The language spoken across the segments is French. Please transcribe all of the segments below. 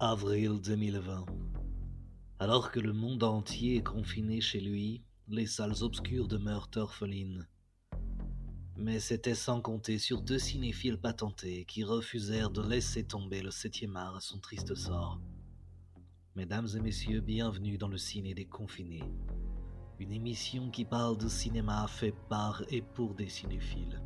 Avril 2020. Alors que le monde entier est confiné chez lui, les salles obscures demeurent orphelines. Mais c'était sans compter sur deux cinéphiles patentés qui refusèrent de laisser tomber le septième art à son triste sort. Mesdames et messieurs, bienvenue dans le ciné des confinés. Une émission qui parle de cinéma fait par et pour des cinéphiles.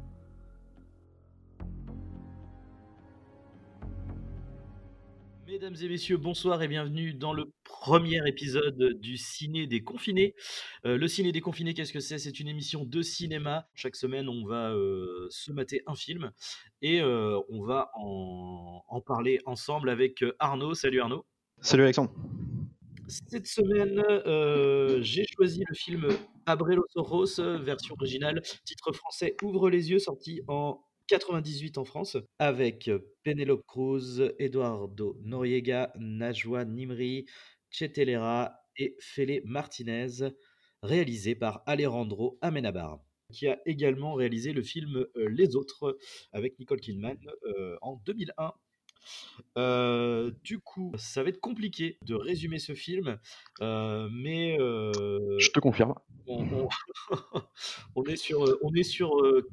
Mesdames et messieurs, bonsoir et bienvenue dans le premier épisode du Ciné des Confinés. Euh, le Ciné des Confinés, qu'est-ce que c'est? C'est une émission de cinéma. Chaque semaine, on va euh, se mater un film et euh, on va en, en parler ensemble avec Arnaud. Salut Arnaud. Salut Alexandre. Cette semaine, euh, j'ai choisi le film Abrelos Oros, version originale, titre français Ouvre les yeux, sorti en 98 en France, avec Penelope Cruz, Eduardo Noriega, Najwa Nimri, Chetelera et Fele Martinez, réalisé par Alejandro Amenabar, qui a également réalisé le film euh, Les Autres avec Nicole Kidman euh, en 2001. Euh, du coup, ça va être compliqué de résumer ce film, euh, mais euh, Je te confirme. on, on- on est sur, euh, on est sur euh,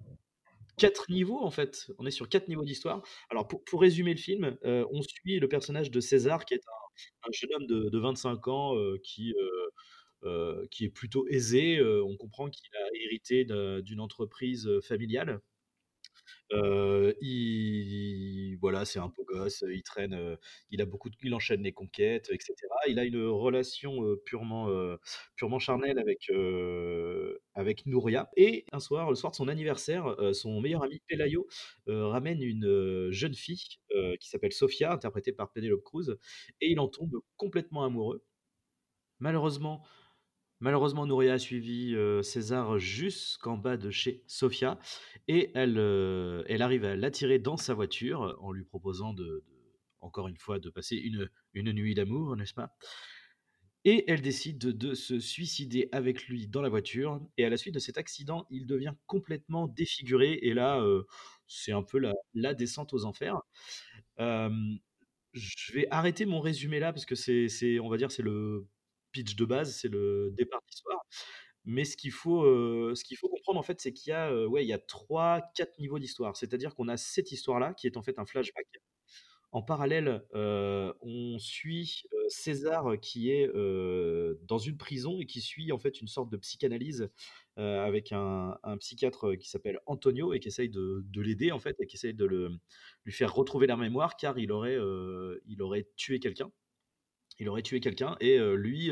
quatre niveaux en fait. On est sur quatre niveaux d'histoire. Alors pour, résumer le film, euh, on suit le personnage de César, qui est un, un jeune homme de, de 25 ans euh, qui euh, qui est plutôt aisé. On comprend qu'il a hérité d'un- d'une entreprise familiale. Euh, il, voilà, c'est un beau gosse, il traîne, euh, il a beaucoup il enchaîne les conquêtes, etc. Il a une relation euh, purement, purement charnelle avec, avec Nouria. Et un soir, le soir de son anniversaire, son meilleur ami Pelayo ramène une jeune fille qui s'appelle Sofia, interprétée par Penelope Cruz, et il en tombe complètement amoureux. Malheureusement, Malheureusement, Nouria a suivi euh, César jusqu'en bas de chez Sofia et elle, euh, elle arrive à l'attirer dans sa voiture en lui proposant de, encore une fois de passer une, une nuit d'amour, n'est-ce pas? Et elle décide de, se suicider avec lui dans la voiture. Et à la suite de cet accident, il devient complètement défiguré. Et là, euh, c'est un peu la, descente aux enfers. Je vais arrêter mon résumé là parce que c'est, on va dire, c'est le pitch de base, c'est le départ d'histoire. Mais ce qu'il faut, euh, ce qu'il faut comprendre en fait, c'est qu'il y a, euh, ouais, il y a trois, quatre niveaux d'histoire. C'est-à-dire qu'on a cette histoire-là qui est en fait un flashback. En parallèle, euh, on suit César qui est dans une prison et qui suit en fait une sorte de psychanalyse avec un, un psychiatre qui s'appelle Antonio et qui essaye de, de l'aider en fait et qui essaye de le, lui faire retrouver la mémoire car il aurait, il aurait tué quelqu'un. Il aurait tué quelqu'un et lui,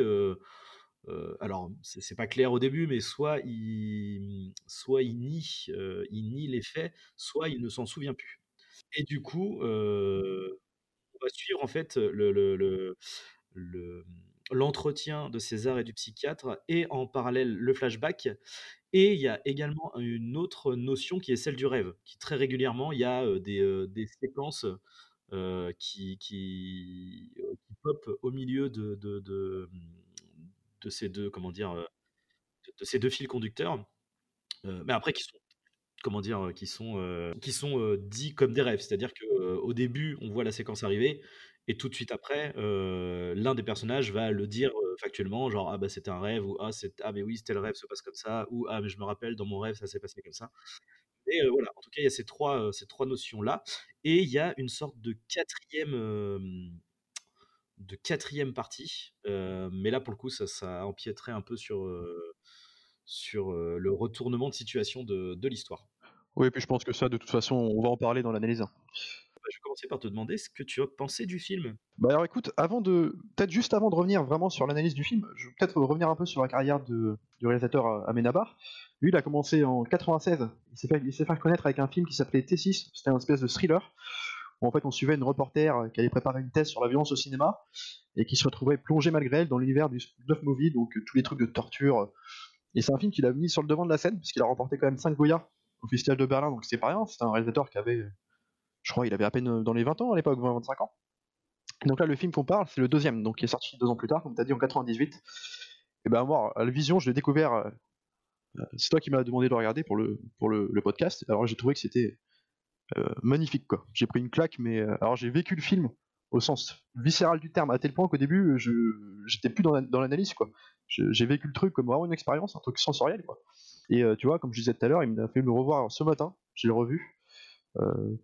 alors c'est pas clair au début, mais soit il, soit il nie, il nie les faits, soit il ne s'en souvient plus. Et du coup, on va suivre en fait le, le- le- le- l'entretien de César et du psychiatre et en parallèle le flashback. Et il y a également une autre notion qui est celle du rêve, qui très régulièrement, il y a des, séquences qui, qui au milieu de, de, de, ces deux, comment dire, euh, ces deux fils conducteurs, euh, mais après qui sont comment dire, qui sont, euh, qui sont euh, dits comme des rêves. C'est-à-dire qu'au début, on voit la séquence arriver, et tout de suite après, euh, l'un des personnages va le dire euh, factuellement, genre ah bah c'était un rêve, ou ah, c'est, ah mais oui, c'était le rêve, ça se passe comme ça, ou ah mais je me rappelle, dans mon rêve, ça s'est passé comme ça. Et euh, voilà, en tout cas, il y a ces trois, euh, ces trois notions-là, et il y a une sorte de quatrième, euh, de quatrième partie, euh, mais là, pour le coup, ça, ça empiéterait un peu sur, euh, sur euh, le retournement de situation de, de l'histoire. Oui, puis je pense que ça, de toute façon, on va en parler dans l'analyse. Bah, je vais commencer par te demander ce que tu as pensé du film. Bah alors écoute, avant de, peut-être juste avant de revenir vraiment sur l'analyse du film, je vais peut-être revenir un peu sur la carrière de, du réalisateur Amenabar. Lui, il a commencé en 96. Il s'est fait, fait connaître avec un film qui s'appelait T6. C'était un espèce de thriller où en fait on suivait une reporter euh, qui allait préparer une thèse sur la violence au cinéma et qui se retrouvait plongée malgré elle dans l'univers du snuff movie, donc euh, tous les trucs de torture. Et c'est un film qu'il a mis sur le devant de la scène parce qu'il a remporté quand même 5 Goya au Festival de Berlin, donc c'est pas rien. C'était un réalisateur qui avait, je crois, il avait à peine euh, dans les 20 ans à l'époque, 20-25 ans. Donc là, le film qu'on parle, c'est le deuxième, donc qui est sorti deux ans plus tard, comme tu as dit, en 98. Et ben moi, à la vision, je l'ai découvert. euh, euh, c'est toi qui m'as demandé de le regarder pour le, pour le, le podcast. Alors j'ai trouvé que c'était euh, magnifique, quoi. J'ai pris une claque, mais euh, alors j'ai vécu le film au sens viscéral du terme, à tel point qu'au début, je j'étais plus dans l'analyse, quoi. J'ai vécu le truc comme vraiment une expérience, un truc sensoriel, quoi. Et tu vois, comme je disais tout à l'heure, il m'a fait me revoir ce matin, j'ai revu,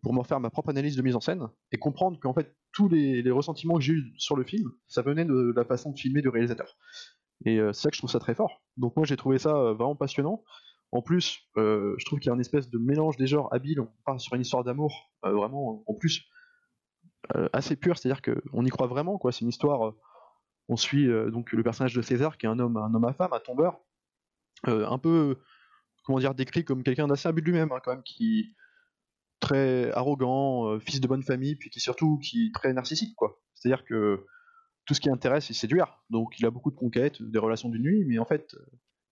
pour m'en faire ma propre analyse de mise en scène, et comprendre qu'en fait, tous les, les ressentiments que j'ai eu sur le film, ça venait de la façon de filmer du réalisateur. Et c'est ça que je trouve ça très fort. Donc moi, j'ai trouvé ça vraiment passionnant. En plus, euh, je trouve qu'il y a un espèce de mélange des genres habile. On part sur une histoire d'amour, euh, vraiment, en plus, euh, assez pure. C'est-à-dire qu'on y croit vraiment. C'est une histoire. on suit donc le personnage de César, qui est un homme, un homme à femme, un tombeur, un peu, comment dire, décrit comme quelqu'un d'assez habile lui-même, hein, quand même, qui très arrogant, fils de bonne famille, puis qui surtout qui très narcissique, quoi. C'est-à-dire que tout ce qui intéresse, c'est séduire. Donc il a beaucoup de conquêtes, des relations d'une nuit, mais en fait,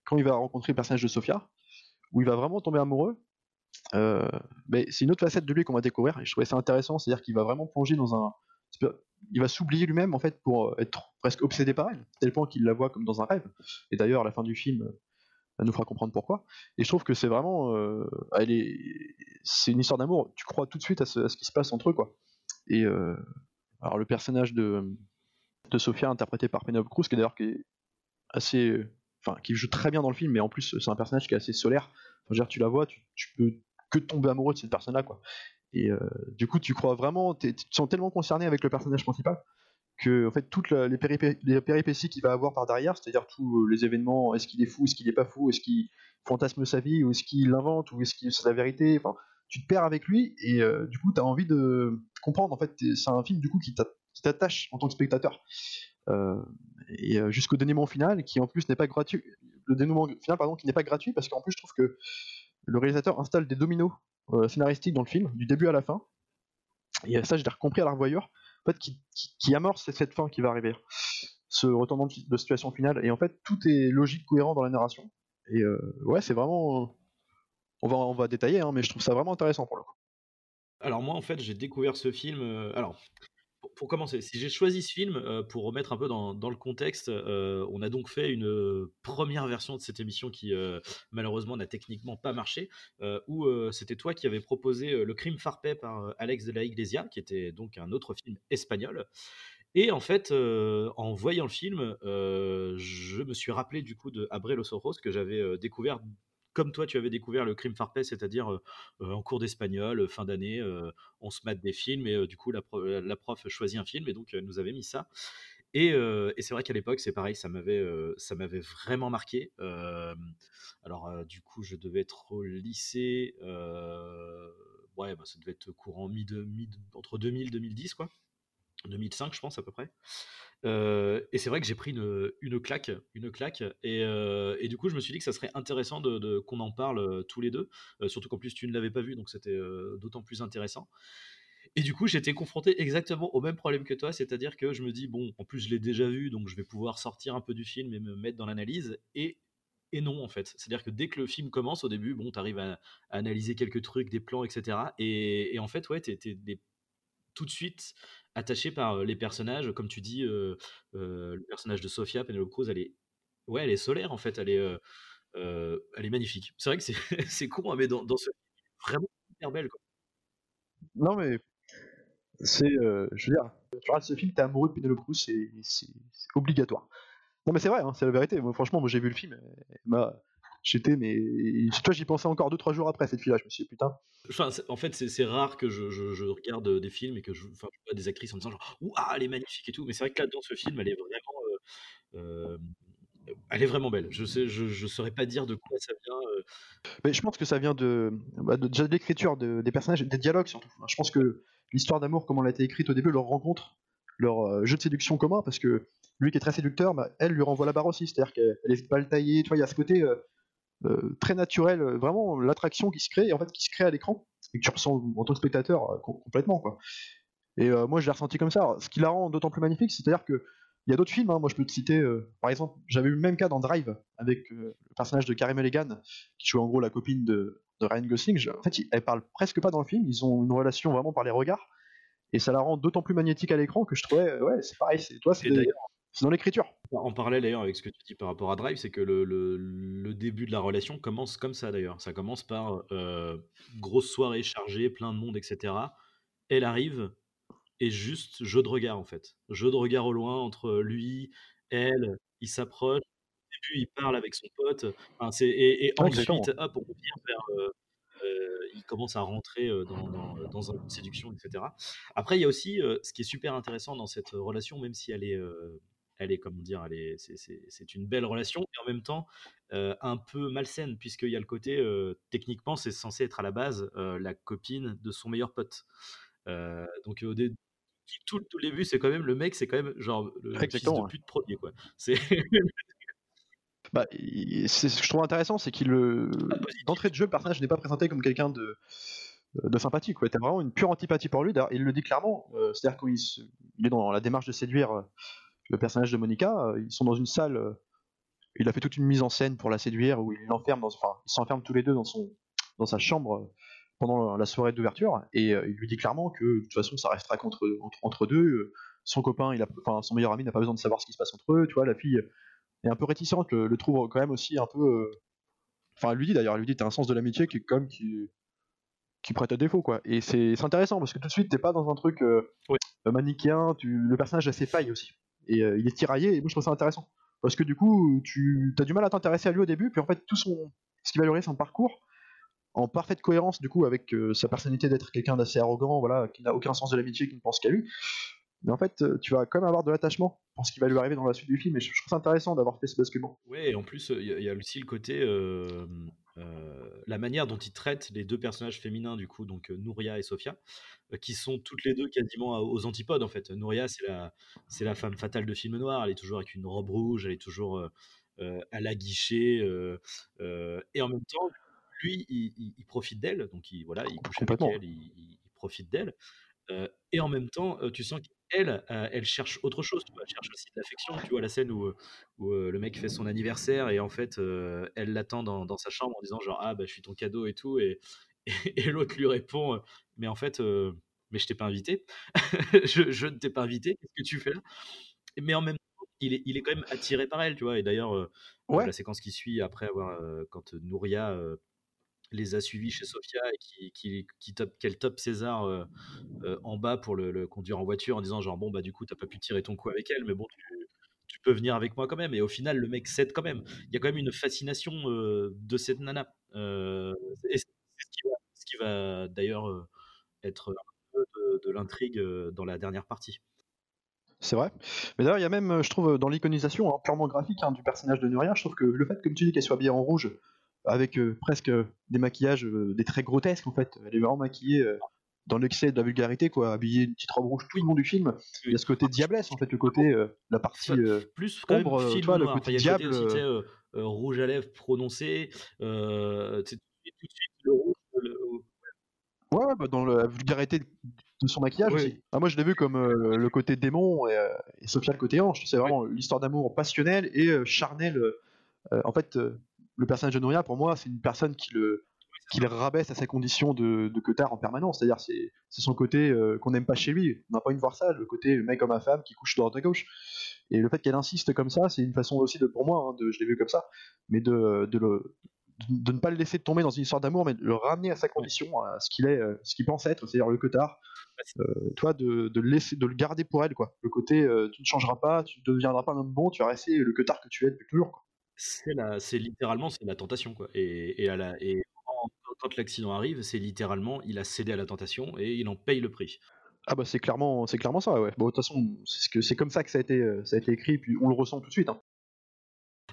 quand il va rencontrer le personnage de Sophia, où il va vraiment tomber amoureux. Euh, mais c'est une autre facette de lui qu'on va découvrir et je trouvais ça intéressant, c'est-à-dire qu'il va vraiment plonger dans un, il va s'oublier lui-même en fait pour être presque obsédé par elle, tel point qu'il la voit comme dans un rêve. Et d'ailleurs, la fin du film, nous fera comprendre pourquoi. Et je trouve que c'est vraiment, euh, c'est une histoire d'amour. Tu crois tout de suite à ce, qui se passe entre eux, quoi. Et euh, alors le personnage de de Sophia interprété par Penelope Cruz, qui est d'ailleurs est assez qui joue très bien dans le film, mais en plus, c'est un personnage qui est assez solaire. Enfin, tu la vois, tu, peux que tomber amoureux de cette personne-là, quoi. Et euh, du coup, tu crois vraiment, tu te sens tellement concerné avec le personnage principal que, en fait, toutes les, péripéties qu'il va avoir par derrière, c'est-à-dire tous euh, les événements, est-ce qu'il est fou, est-ce qu'il est pas fou, est-ce qu'il fantasme sa vie, ou est-ce qu'il l'invente, ou est-ce que c'est la vérité, enfin, tu te perds avec lui, et euh, du coup, tu as envie de comprendre, en fait, c'est un film, du coup, qui t'attache en tant que spectateur. Euh, et euh, jusqu'au dénouement final, qui en plus n'est pas gratuit. Le dénouement final, pardon, qui n'est pas gratuit, parce qu'en plus, je trouve que le réalisateur installe des dominos scénaristiques dans le film, du début à la fin. Et ça, je l'ai compris à la revoyure, en fait, qui, qui, amorce cette fin qui va arriver, ce retournement de situation finale. Et en fait, tout est logique, cohérent dans la narration. Et ouais, c'est vraiment. On va, on va détailler, hein, mais je trouve ça vraiment intéressant pour le coup. Alors moi, en fait, j'ai découvert ce film. alors, pour, commencer, si j'ai choisi ce film, euh, pour remettre un peu dans, le contexte, euh, on a donc fait une euh, première version de cette émission qui malheureusement n'a techniquement pas marché, où c'était toi qui avais proposé Le crime farpé par Alex de la Iglesia, qui était donc un autre film espagnol. Et en fait, en voyant le film, je me suis rappelé du coup de Abre los que j'avais découvert comme toi, tu avais découvert le crime farpé, c'est-à-dire euh, euh, en cours d'espagnol, euh, fin d'année, on se mate des films et du coup la, prof choisit un film et donc elle nous avait mis ça. Et, c'est vrai qu'à l'époque, c'est pareil, ça m'avait, vraiment marqué. alors, du coup, je devais être au lycée. ouais, bah, ça devait être courant mi entre 2000 et 2010, quoi. 2005, je pense, à peu près et c'est vrai que j'ai pris une, claque, une claque, et, et, du coup je me suis dit que ça serait intéressant de, qu'on en parle tous les deux, surtout qu'en plus tu ne l'avais pas vu, donc c'était d'autant plus intéressant. Et du coup j'étais confronté exactement au même problème que toi, c'est-à-dire que je me dis bon, en plus je l'ai déjà vu, donc je vais pouvoir sortir un peu du film et me mettre dans l'analyse, et non en fait. C'est-à-dire que dès que le film commence, au début, bon, tu arrives à, analyser quelques trucs, des plans, etc. Et, et en fait, ouais, t'es, tout de suite attaché par les personnages, comme tu dis, le personnage de Sophia, Penelope Cruz, elle est, ouais, elle est solaire en fait, elle est, elle est magnifique. C'est vrai que c'est, c'est con, hein, mais dans, dans ce vraiment hyper belle. Non mais c'est, je veux dire, tu regardes ce film, t'es amoureux de Penelope Cruz, c'est, c'est, obligatoire. Non mais c'est vrai, hein, c'est la vérité. Moi, franchement, moi j'ai vu le film, j'étais mais toi j'y pensais encore 2-3 jours après cette fille-là. Je me suis dit putain. Enfin, en fait, c'est rare que je, je, regarde des films et que je, enfin, vois des actrices en disant genre ah elle est magnifique et tout. Mais c'est vrai que là dans ce film, elle est vraiment euh, elle est vraiment belle. Je sais, je, je saurais pas dire de quoi ça vient. Mais je pense que ça vient de, bah, de déjà de l'écriture de, des personnages, des dialogues surtout. Je pense que l'histoire d'amour, comme elle a été écrite au début, leur rencontre, leur jeu de séduction commun, parce que lui qui est très séducteur, bah, elle lui renvoie la barre aussi. C'est-à-dire qu'elle est pas le tailler. Tu vois, il y a ce côté euh, très naturel, euh, vraiment l'attraction qui se crée, en fait, qui se crée à l'écran, et que tu ressens en tant que spectateur euh, complètement, quoi. Et moi, je l'ai ressenti comme ça. Ce qui la rend d'autant plus magnifique, c'est-à-dire que il y a d'autres films, hein. moi je peux te citer, par exemple, j'avais eu le même cas dans Drive, avec le personnage de Carey Mulligan, qui joue en gros la copine de, Ryan Gosling. En fait, elle parle presque pas dans le film, ils ont une relation vraiment par les regards, et ça la rend d'autant plus magnétique à l'écran que je trouvais, ouais, c'est pareil, c'est toi, c'est c'est dans l'écriture. En parallèle d'ailleurs avec ce que tu dis par rapport à Drive, c'est que le, début de la relation commence comme ça d'ailleurs. Ça commence par euh, grosse soirée chargée, plein de monde, etc. Elle arrive, et juste jeu de regard, en fait. Jeu de regard au loin entre lui, elle, il s'approche. Au début, il parle avec son pote, enfin, c'est et ensuite, hop, on revient vers, heu heu, il commence à rentrer, heu, dans dans dans un jeu de séduction, et cetera. Après, il y a aussi, ce qui est super intéressant dans cette relation, même si elle est, elle est, comment dire? Elle est c'est une belle relation et en même temps, un peu malsaine puisqu'il y a le côté, techniquement, c'est censé être à la base, la copine de son meilleur pote. Donc au dé tout tout le début, c'est quand même le mec, c'est quand même genre le fils de pute 1er quoi. C'est Bah, c'est ce que je trouve intéressant, c'est qu'il, d'entrée de jeu, le personnage n'est pas présenté comme quelqu'un de, de sympathique, quoi. Tu as vraiment une pure antipathie pour lui. D'ailleurs, il le dit clairement, c'est-à-dire qu'il se il est dans la démarche de séduire, le personnage de Monica, heu, ils sont dans une salle, heu, il a fait toute une mise en scène pour la séduire où il l'enferme dans enfin, ils s'enferment tous les 2 dans son dans sa chambre, heu, pendant la soirée d'ouverture et il lui dit clairement que de toute façon ça restera qu'entre entre entre 2, heu, son copain, il a enfin son meilleur ami n'a pas besoin de savoir ce qui se passe entre eux, tu vois? La fille est un peu réticente, le le trouve quand même aussi un peu, enfin elle lui dit d'ailleurs, elle lui dit: «Tu as un sens de l'amitié qui est qui qui prête à défaut, quoi» et c'est intéressant parce que tout de suite, tu es pas dans un truc, Oui. manichéen, tu le personnage a ses failles aussi et heu, il est tiraillé et moi je trouve ça intéressant. Parce que du coup, tu as du mal à t'intéresser à lui au début, puis en fait tout son ce qui va lui son parcours, en parfaite cohérence du coup avec, heu, sa personnalité d'être quelqu'un d'assez arrogant, voilà, qui n'a aucun sens de l'amitié, qui ne pense qu'à lui. Mais en fait, heu, tu vas quand même avoir de l'attachement pour ce qui va lui arriver dans la suite du film et je je trouve ça intéressant d'avoir fait ce basculement. Ouais et en plus, il y a il y a aussi le côté, heu, la manière dont il traite les 2 personnages féminins du coup, donc Nouria et Sofia, qui sont toutes les 2 quasiment aux antipodes en fait. Nouria, c'est la c'est la femme fatale de film noir, elle est toujours avec une robe rouge, elle est toujours, à l'aguichée, heu heu et en même temps, lui, il il il profite d'elle, donc il voilà, il couche avec elle, il il profite d'elle, et en même temps, tu sens qu'elle, heu, elle cherche autre chose, tu vois? Elle cherche aussi de l'affection. Tu vois la scène où, heu où, heu, le mec fait son anniversaire et en fait, elle l'attend dans dans sa chambre en disant genre: «Ah bah, je suis ton cadeau et tout» et et et l'autre lui répond, «Mais en fait, mais je t'ai pas invité. Je je ne t'ai pas invité, qu'est-ce que tu fais là?» mais en même temps, il est il est quand même attiré par elle, tu vois? Et d'ailleurs, Ouais, la séquence qui suit après avoir, quand Nouria, les a suivis chez Sofia et qui qui qui top qu'elle top César, heu heu, en bas pour le conduire en voiture en disant genre: «Bon bah, du coup, tu as pas pu tirer ton coup avec elle, mais bon, tu peux venir avec moi quand même» et au final, le mec cède quand même. Il y a quand même une fascination, heu, de cette nana, et c'est ce qui va d'ailleurs, être de l'intrigue, dans la dernière partie. c'est vrai. Mais d'ailleurs, il y a même, je trouve, dans l'iconisation, hein, purement graphique, hein, du personnage de Nuria, je trouve que le fait, comme tu dis, qu'elle soit habillée en rouge, avec, heu, presque, heu, des maquillages, heu, des traits grotesques en fait. Elle est vraiment maquillée, dans l'excès de la vulgarité quoi, habillée une petite robe rouge tout Oui, le long du film. Il y oui. a ce côté diablesse en fait, le côté, heu, la partie, heu, plus ombre, film vois, le noir. Enfin, côté il y a côté diable, aussi, heu, rouge à lèvres prononcé, tout de suite le rouge, le ouais, bah, dans la vulgarité de son maquillage oui, aussi. Ah moi je l'ai vu comme, le côté démon et et Sophia le côté ange. C'est oui, vraiment l'histoire d'amour passionnelle et charnelle, en fait, le personnage de Nouria, pour moi, c'est une personne qui le qui le rabaisse à sa condition de de queutard en permanence. C'est-à-dire, c'est son côté, heu, qu'on n'aime pas chez lui. On n'a pas envie de voir ça, le côté mec homme à femme qui couche de droite à gauche. Et le fait qu'elle insiste comme ça, c'est une façon aussi de pour moi, hein, de je l'ai vu comme ça, mais de de le de ne pas le laisser tomber dans une histoire d'amour, mais de le ramener à sa condition, à ce qu'il est, heu, ce qu'il pense être, c'est-à-dire le Heu, tu vois, de de le laisser de le garder pour elle, quoi. Le côté, heu, tu ne changeras pas, tu ne deviendras pas un homme bon, tu vas rester le queutard que tu es depuis toujours. C'est la c'est littéralement, c'est la tentation, quoi et et à la et quand l'accident arrive, c'est littéralement, il a cédé à la tentation et il en paye le prix. Ah bah c'est clairement, c'est clairement ça, ouais. Bon, de toute façon, c'est ce que c'est comme ça que ça a été, heu, ça a été écrit, puis on le ressent tout de suite, hein.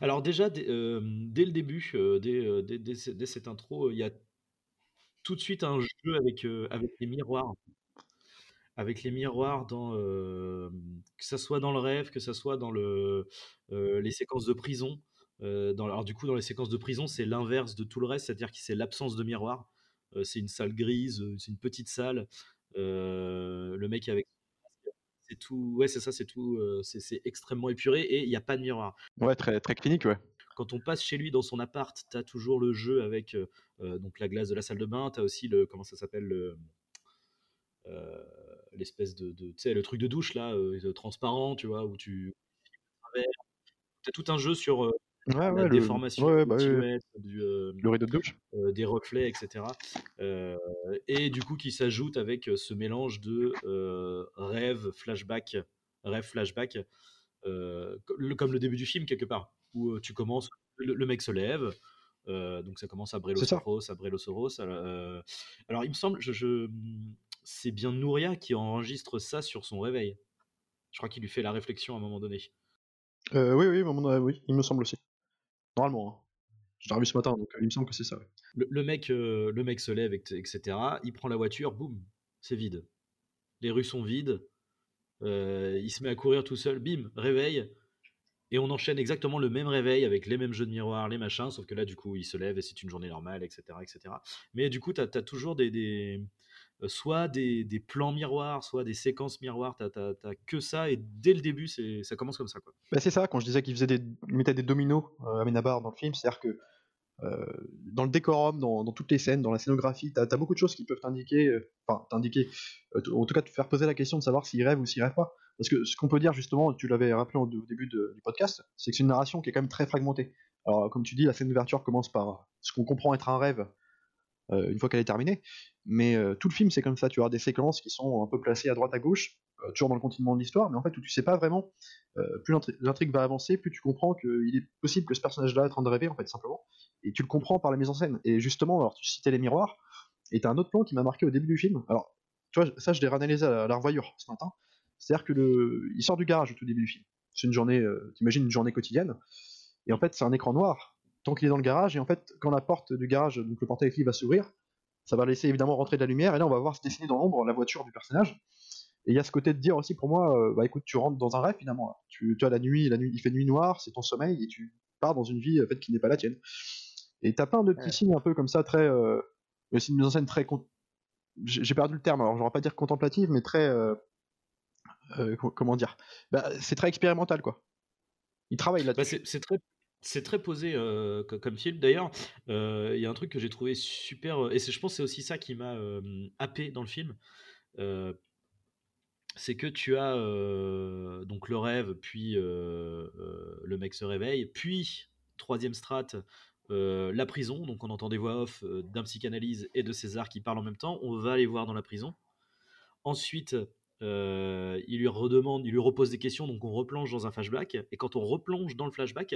Alors déjà, dès, dès le début, dès, heu, dès dès ce dès cette intro, il y a tout de suite un jeu avec, les miroirs. Avec les miroirs dans, que ça soit dans le rêve, que ça soit dans le, les séquences de prison, dans alors du coup, dans les séquences de prison, c'est l'inverse de tout le reste, c'est-à-dire que c'est l'absence de miroir. Heu, c'est une salle grise, heu, c'est une petite salle, le mec avec c'est tout ouais, c'est ça, c'est tout, heu, c'est extrêmement épuré et il y a pas de miroir. Ouais, très très clinique, ouais. Quand on passe chez lui dans son appart, tu as toujours le jeu avec, donc la glace de la salle de bain, tu as aussi le comment ça s'appelle? L'espèce de de tu sais, le truc de douche là, transparent, tu vois? Où tu travers tu as tout un jeu sur, Ouais, ouais, le... déformation ouais, bah, du, euh, le rideau de douche. euh, des reflets, etc. Euh, et du coup, qui s'ajoute avec euh, ce mélange de euh, rêve, flashback, rêve, flashback, euh, le- comme le début du film, quelque part, où euh, tu commences, le, le mec se lève, euh, donc ça commence à. Brelosoros, à Brelosoros. euh, alors, il me semble, je, je- c'est bien Nouria qui enregistre ça sur son réveil. Je crois qu'il lui fait la réflexion à un moment donné. Euh, oui, oui, avis, oui, il me semble aussi. Normalement. Hein. Je l'ai revu ce matin, donc euh, il me semble que c'est ça. Le, mec, euh, le mec se lève, etc. Il prend la voiture, boum, c'est vide. Les rues sont vides. euh, il se met à courir tout seul, bim, réveil. Et on enchaîne exactement le même réveil avec les mêmes jeux de miroir, les machins, sauf que là, du coup, il se lève et c'est une journée normale, etc. etc. Mais du coup, tu toujours des, soit des, plans miroirs, soit des séquences miroirs. Tu n'as que ça et dès le début, ça commence comme ça. Bah, c'est ça, quand je disais qu'il faisait des, mettait des dominos euh, à Menabar dans le film, c'est-à-dire que euh, dans le décorum, dans, dans toutes les scènes, dans la scénographie, t'as as beaucoup de choses qui peuvent t'indiquer, euh, euh, en tout cas te faire poser la question de savoir s'il rêve ou s'il rêve pas. Parce que ce qu'on peut dire justement, tu l'avais rappelé au, début du podcast, c'est que c'est une narration qui est quand même très fragmentée. Alors comme tu dis, la scène d'ouverture commence par ce qu'on comprend être un rêve euh, une fois qu'elle est terminée, mais euh, tout le film c'est comme ça, tu as des séquences qui sont un peu placées à droite à gauche, euh, toujours dans le continuement de l'histoire, mais en fait où tu sais pas vraiment plus l'intri- l'intrigue va avancer, plus tu comprends qu'il est possible que ce personnage-là est en train de rêver, en fait, simplement. Et tu le comprends par la mise en scène. Et justement, alors tu citais les miroirs, et t'as un autre plan qui m'a marqué au début du film. Alors, tu vois, ça, je l'ai réanalysé à la, à la revoyure ce matin. C'est-à-dire que il sort du garage au tout début du film. C'est une journée, t'imagines une journée quotidienne. Et en fait, c'est un écran noir tant qu'il est dans le garage. Et en fait, quand la porte du garage, donc le portail va s'ouvrir, ça va laisser évidemment rentrer de la lumière. Et là, on va voir se dessiner dans l'ombre la voiture du personnage. Et il y a ce côté de dire aussi pour moi, euh, bah écoute, tu rentres dans un rêve finalement. là. Tu, tu as la nuit, la nuit, il fait nuit noire, c'est ton sommeil et tu pars dans une vie en fait qui n'est pas la tienne. Et t'as plein de petits Ouais. signes un peu comme ça, très, euh, aussi une mise en scène très, con- j'ai perdu le terme. Alors je vais pas dire contemplative, mais très, euh, euh, co- comment dire, bah, c'est très expérimental quoi. Il travaille Bah, là-dessus. c'est c'est très, c'est très posé euh, co- comme film. D'ailleurs, euh, il y a un truc que j'ai trouvé super, euh, et je pense c'est aussi ça qui m'a happé dans le film. C'est que tu as donc le rêve, puis le mec se réveille, puis troisième strate, la prison. Donc on entend des voix off d'un psychanalyse et de César qui parlent en même temps. On va aller voir dans la prison. Ensuite, il lui redemande, il lui repose des questions, donc on replonge dans un flashback. Et quand on replonge dans le flashback,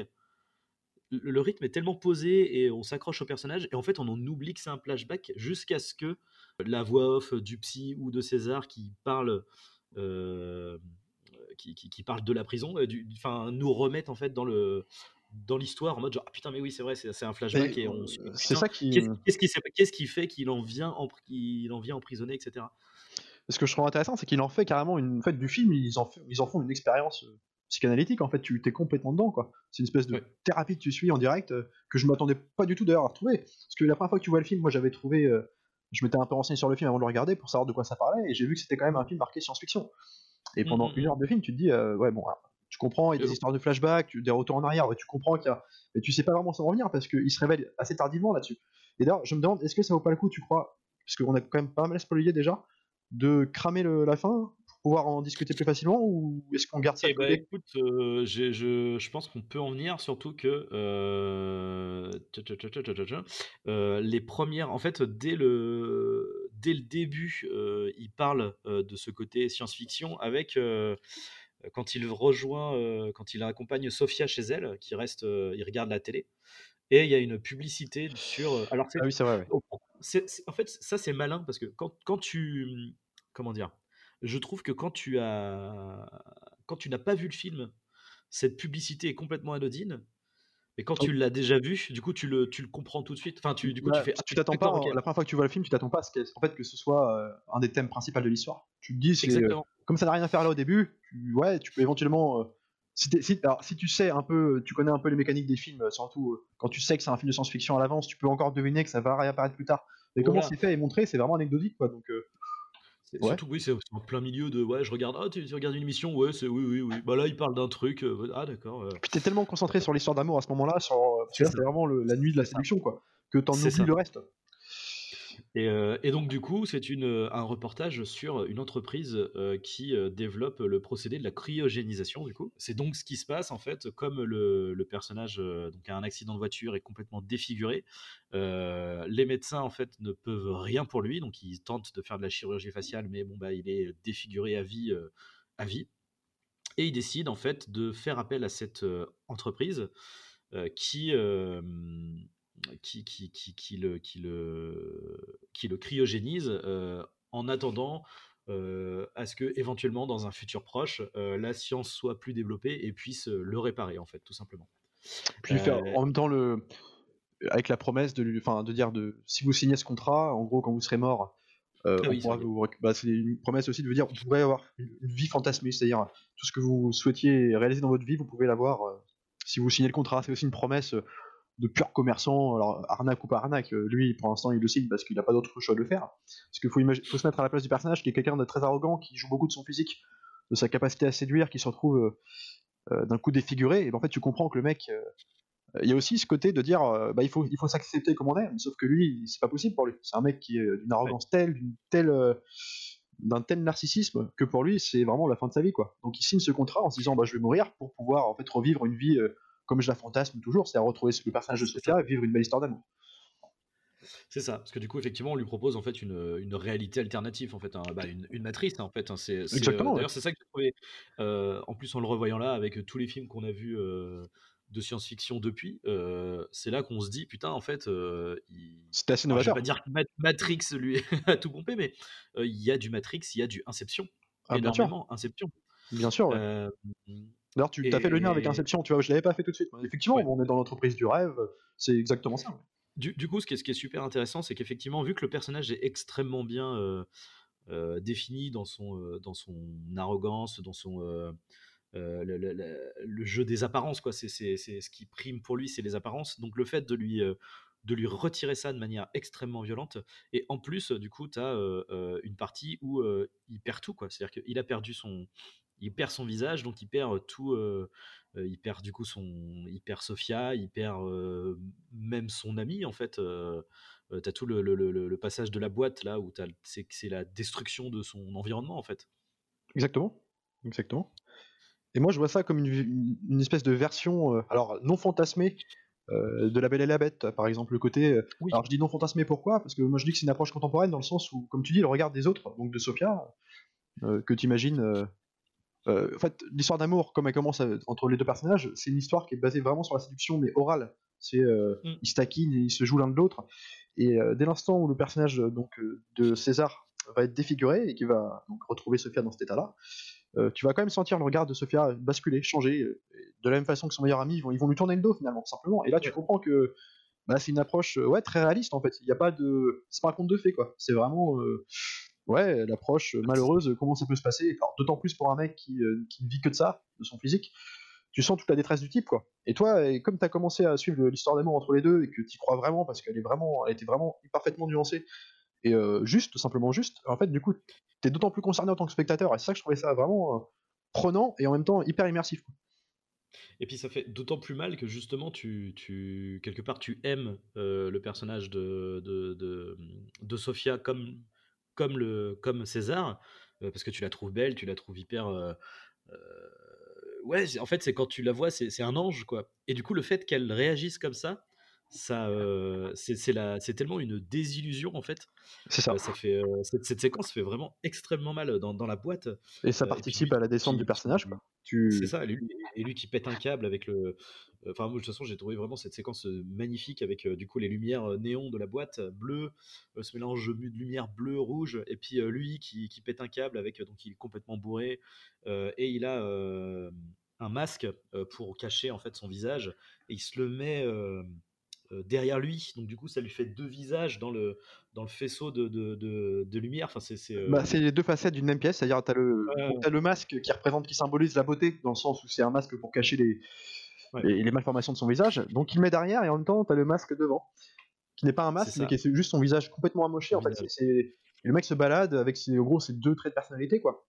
le, rythme est tellement posé et on s'accroche au personnage. Et en fait, on en oublie que c'est un flashback jusqu'à ce que la voix off du psy ou de César qui parle, euh, qui, qui- qui parle de la prison, euh, enfin, nous remette en fait dans le dans l'histoire en mode genre ah, putain mais oui c'est vrai c'est un flashback Et, et, on euh, c'est ça qui, qu'est-ce qui, fait qu'il en vient en, qu'il en vient emprisonné etc ce que je trouve intéressant, c'est qu'il en fait carrément une en fait du film, ils en, fait- ils en font une expérience psychanalytique. En fait, tu t'es complètement dedans, quoi. C'est une espèce de Ouais. thérapie que tu suis en direct euh, que je m'attendais pas du tout d'ailleurs à retrouver. Parce que la première fois que tu vois le film, moi j'avais trouvé, euh, je m'étais un peu renseigné sur le film avant de le regarder pour savoir de quoi ça parlait, et j'ai vu que c'était quand même un film marqué science-fiction. Et pendant Mhm. une heure de film, tu te dis, euh, ouais bon, alors, tu comprends, il y a des histoires de flashback, des retours en arrière, ouais, tu comprends qu'il y a, mais tu sais pas vraiment s'en revenir parce qu'il se révèle assez tardivement là-dessus. Et d'ailleurs, je me demande, est-ce que ça vaut pas le coup, tu crois, parce qu'on a quand même pas mal spoilé déjà, de cramer le- la fin pouvoir en discuter plus facilement ou est-ce qu'on garde ça Eh ben, écoute, euh, j'ai- je, je pense qu'on peut en venir, surtout que euh, tcha, tcha, tcha, euh, les premières, en fait, dès le, dès le début, il parle de ce côté science-fiction avec quand il rejoint, quand il accompagne Sophia chez elle, qui reste, il regarde la télé, et il y a une publicité sur. Alors, Ah oui, c'est vrai. ouais. En fait, ça c'est malin parce que quand, quand tu. Comment dire Je trouve que quand tu as. Quand tu n'as pas vu le film, cette publicité est complètement anodine. Mais quand Oh. tu l'as déjà vu, du coup, tu le, tu le comprends tout de suite. Enfin, tu, du coup, Bah, tu fais. ah, tu t'attends pas, la première fois que tu vois le film, tu t'attends pas à ce que, en fait, que ce soit euh, un des thèmes principaux de l'histoire. Tu te dis, c'est, euh, Exactement. comme ça n'a rien à faire là au début, tu, ouais, tu peux éventuellement. euh, si, alors, si tu sais un peu, tu connais un peu les mécaniques des films, surtout quand tu sais que c'est un film de science-fiction à l'avance, tu peux encore deviner que ça va réapparaître plus tard. Mais comment c'est fait et montré, c'est vraiment anecdotique, quoi. Donc, Ouais. Surtout, oui, c'est en plein milieu de. Ouais, je regarde. Ah, tu, tu regardes une émission Ouais, c'est oui, oui, oui. Bah là, il parle d'un truc. euh, ah, d'accord. euh. puis t'es tellement concentré sur l'histoire d'amour à ce moment-là, sur, C'est vraiment le- la nuit de la séduction, quoi, que t'en oublies ça. le reste. Et, euh, et donc du coup, c'est euh, un reportage sur une entreprise euh, qui euh, développe le procédé de la cryogénisation. Du coup, c'est donc ce qui se passe en fait, comme le, personnage euh, donc a un accident de voiture est complètement défiguré. euh, les médecins en fait ne peuvent rien pour lui, donc ils tentent de faire de la chirurgie faciale, mais bon bah il est défiguré à vie, euh, à vie. Et ils décident en fait de faire appel à cette euh, entreprise euh, qui, euh, qui, qui, qui, qui le, qui, le, qui le cryogénise euh, en attendant euh, à ce que éventuellement dans un futur proche euh, la science soit plus développée et puisse le réparer en fait tout simplement. Puis faire en même temps le avec la promesse de lui, enfin de dire de si vous signez ce contrat, en gros quand vous serez mort, euh, Ah oui, vous bah, c'est une promesse aussi de vous dire vous pourrez avoir une, une vie fantasmée, c'est-à-dire tout ce que vous souhaitiez réaliser dans votre vie, vous pouvez l'avoir euh, si vous signez le contrat. C'est aussi une promesse euh, de pur commerçant, alors arnaque ou pas arnaque. euh, Lui, pour l'instant, il le signe parce qu'il n'a pas d'autre choix de le faire. Parce qu'il faut, faut se mettre à la place du personnage qui est quelqu'un de très arrogant, qui joue beaucoup de son physique, de sa capacité à séduire, qui se retrouve euh, euh, d'un coup défiguré. Et ben, en fait, tu comprends que le mec euh, il y a aussi ce côté de dire euh, bah, il faut, il faut s'accepter comme on est, sauf que lui, c'est pas possible pour lui. C'est un mec qui est d'une arrogance telle, d'une telle, d'un tel narcissisme que pour lui, c'est vraiment la fin de sa vie. quoi. Donc il signe ce contrat en se disant bah, je vais mourir pour pouvoir en fait revivre une vie euh, comme je la fantasme toujours, c'est-à-dire retrouver le personnage de C'est Sophia et vivre une belle histoire d'amour. C'est ça, parce que du coup, effectivement, on lui propose en fait une, une réalité alternative, en fait, un- bah, une, une matrice, hein, en fait. hein, c'est, c'est, euh, Exactement, ouais. D'ailleurs, c'est ça que j'ai trouvé, euh, en plus en le revoyant là, avec tous les films qu'on a vus euh, de science-fiction depuis, euh, c'est là qu'on se dit, putain, en fait, euh, il... C'était assez Alors, je vais novateur. pas dire que Ma- Matrix lui a tout pompé, mais euh, il y a du Matrix, il y a du Inception, Ah, bien sûr, énormément Inception. bien sûr. ouais. D'ailleurs, tu as fait le lien avec Inception, tu vois, je l'avais pas fait tout de suite. Effectivement, Ouais. on est dans l'entreprise du rêve, c'est exactement ça. Du, du coup, ce qui est, ce qui est super intéressant, c'est qu'effectivement, vu que le personnage est extrêmement bien euh, euh, défini dans son, euh, dans son arrogance, dans son le, le- le- le jeu des apparences, quoi. C'est, ce qui prime pour lui, c'est les apparences. Donc le fait de lui de lui retirer ça de manière extrêmement violente. Et en plus, du coup, tu as une partie où euh, il perd tout, quoi. C'est-à-dire qu'il a perdu son, il perd son visage, donc il perd tout. euh, euh, il perd du coup son, il perd Sophia, il perd euh, même son ami en fait. Euh, euh, t'as tout le, le- le- le passage de la boîte là où c'est, c'est la destruction de son environnement en fait. Exactement. Exactement. Et moi, je vois ça comme une, espèce de version, euh, alors non fantasmée, euh, de La Belle et la Bête, par exemple. Le côté. euh, Oui. Alors, je dis non fantasmée pourquoi? Parce que moi, je dis que c'est une approche contemporaine dans le sens où, comme tu dis, le regard des autres, donc de Sophia, euh, que tu imagines. En fait, l'histoire d'amour, comme elle commence à- entre les deux personnages, c'est une histoire qui est basée vraiment sur la séduction, mais orale. C'est, euh, Mm. Ils se taquinent et ils se jouent l'un de l'autre. Et euh, dès l'instant où le personnage euh, donc, euh, de César va être défiguré et qui va donc, retrouver Sophia dans cet état-là, euh, tu vas quand même sentir le regard de Sophia basculer, changer, euh, de la même façon que son meilleur ami, ils vont, ils vont lui tourner le dos finalement, tout simplement. Et là, tu comprends que bah, c'est une approche euh, ouais, très réaliste en fait. Il n'y a pas de. C'est pas un conte de fées quoi. C'est vraiment. Ouais, l'approche euh, malheureuse, comment ça peut se passer? D'autant plus pour un mec qui, euh, qui ne vit que de ça, de son physique. Tu sens toute la détresse du type, quoi. Et toi, et comme tu as commencé à suivre l'histoire d'amour entre les deux et que tu crois vraiment, parce qu'elle est vraiment, elle était vraiment parfaitement nuancée et euh, juste, tout simplement juste, en fait, du coup, t'es d'autant plus concerné en tant que spectateur. Et c'est ça que je trouvais ça vraiment euh, prenant et en même temps hyper immersif. quoi. Et puis ça fait d'autant plus mal que justement, tu, tu quelque part, tu aimes euh, le personnage de, de, de, de Sophia comme, comme, le, comme César, parce que tu la trouves belle, tu la trouves hyper. ouais, en fait, c'est quand tu la vois, c'est un ange, quoi. Et du coup, le fait qu'elle réagisse comme ça, ça, euh, c'est tellement une désillusion, en fait. C'est ça. Euh, ça fait, euh, cette, cette séquence fait vraiment extrêmement mal dans, dans la boîte. Et ça Euh, et puis participe à la descente qui- du personnage. Quoi. Tu... C'est ça, et lui, et lui qui pète un câble avec le. Enfin, moi, de toute façon, j'ai trouvé vraiment cette séquence euh, magnifique avec euh, du coup les lumières euh, néons de la boîte euh, euh, ce mélange de lumière bleu, rouge, et puis euh, lui qui, qui pète un câble avec. euh, donc, il est complètement bourré, euh, et il a euh, un masque euh, pour cacher en fait son visage, et il se le met. Euh, derrière lui, donc du coup ça lui fait deux visages dans le, dans le faisceau de, de, de, de lumière. Enfin, c'est, euh, Bah, les deux facettes d'une même pièce, c'est-à-dire Ouais, donc, t'as le masque qui représente, qui symbolise la beauté, dans le sens où c'est un masque pour cacher les, Ouais. les, les malformations de son visage, donc il le met derrière et en même temps t'as le masque devant, qui n'est pas un masque mais qui est juste son visage complètement amoché en fait. Et le mec se balade avec ses, en gros ses deux traits de personnalité quoi.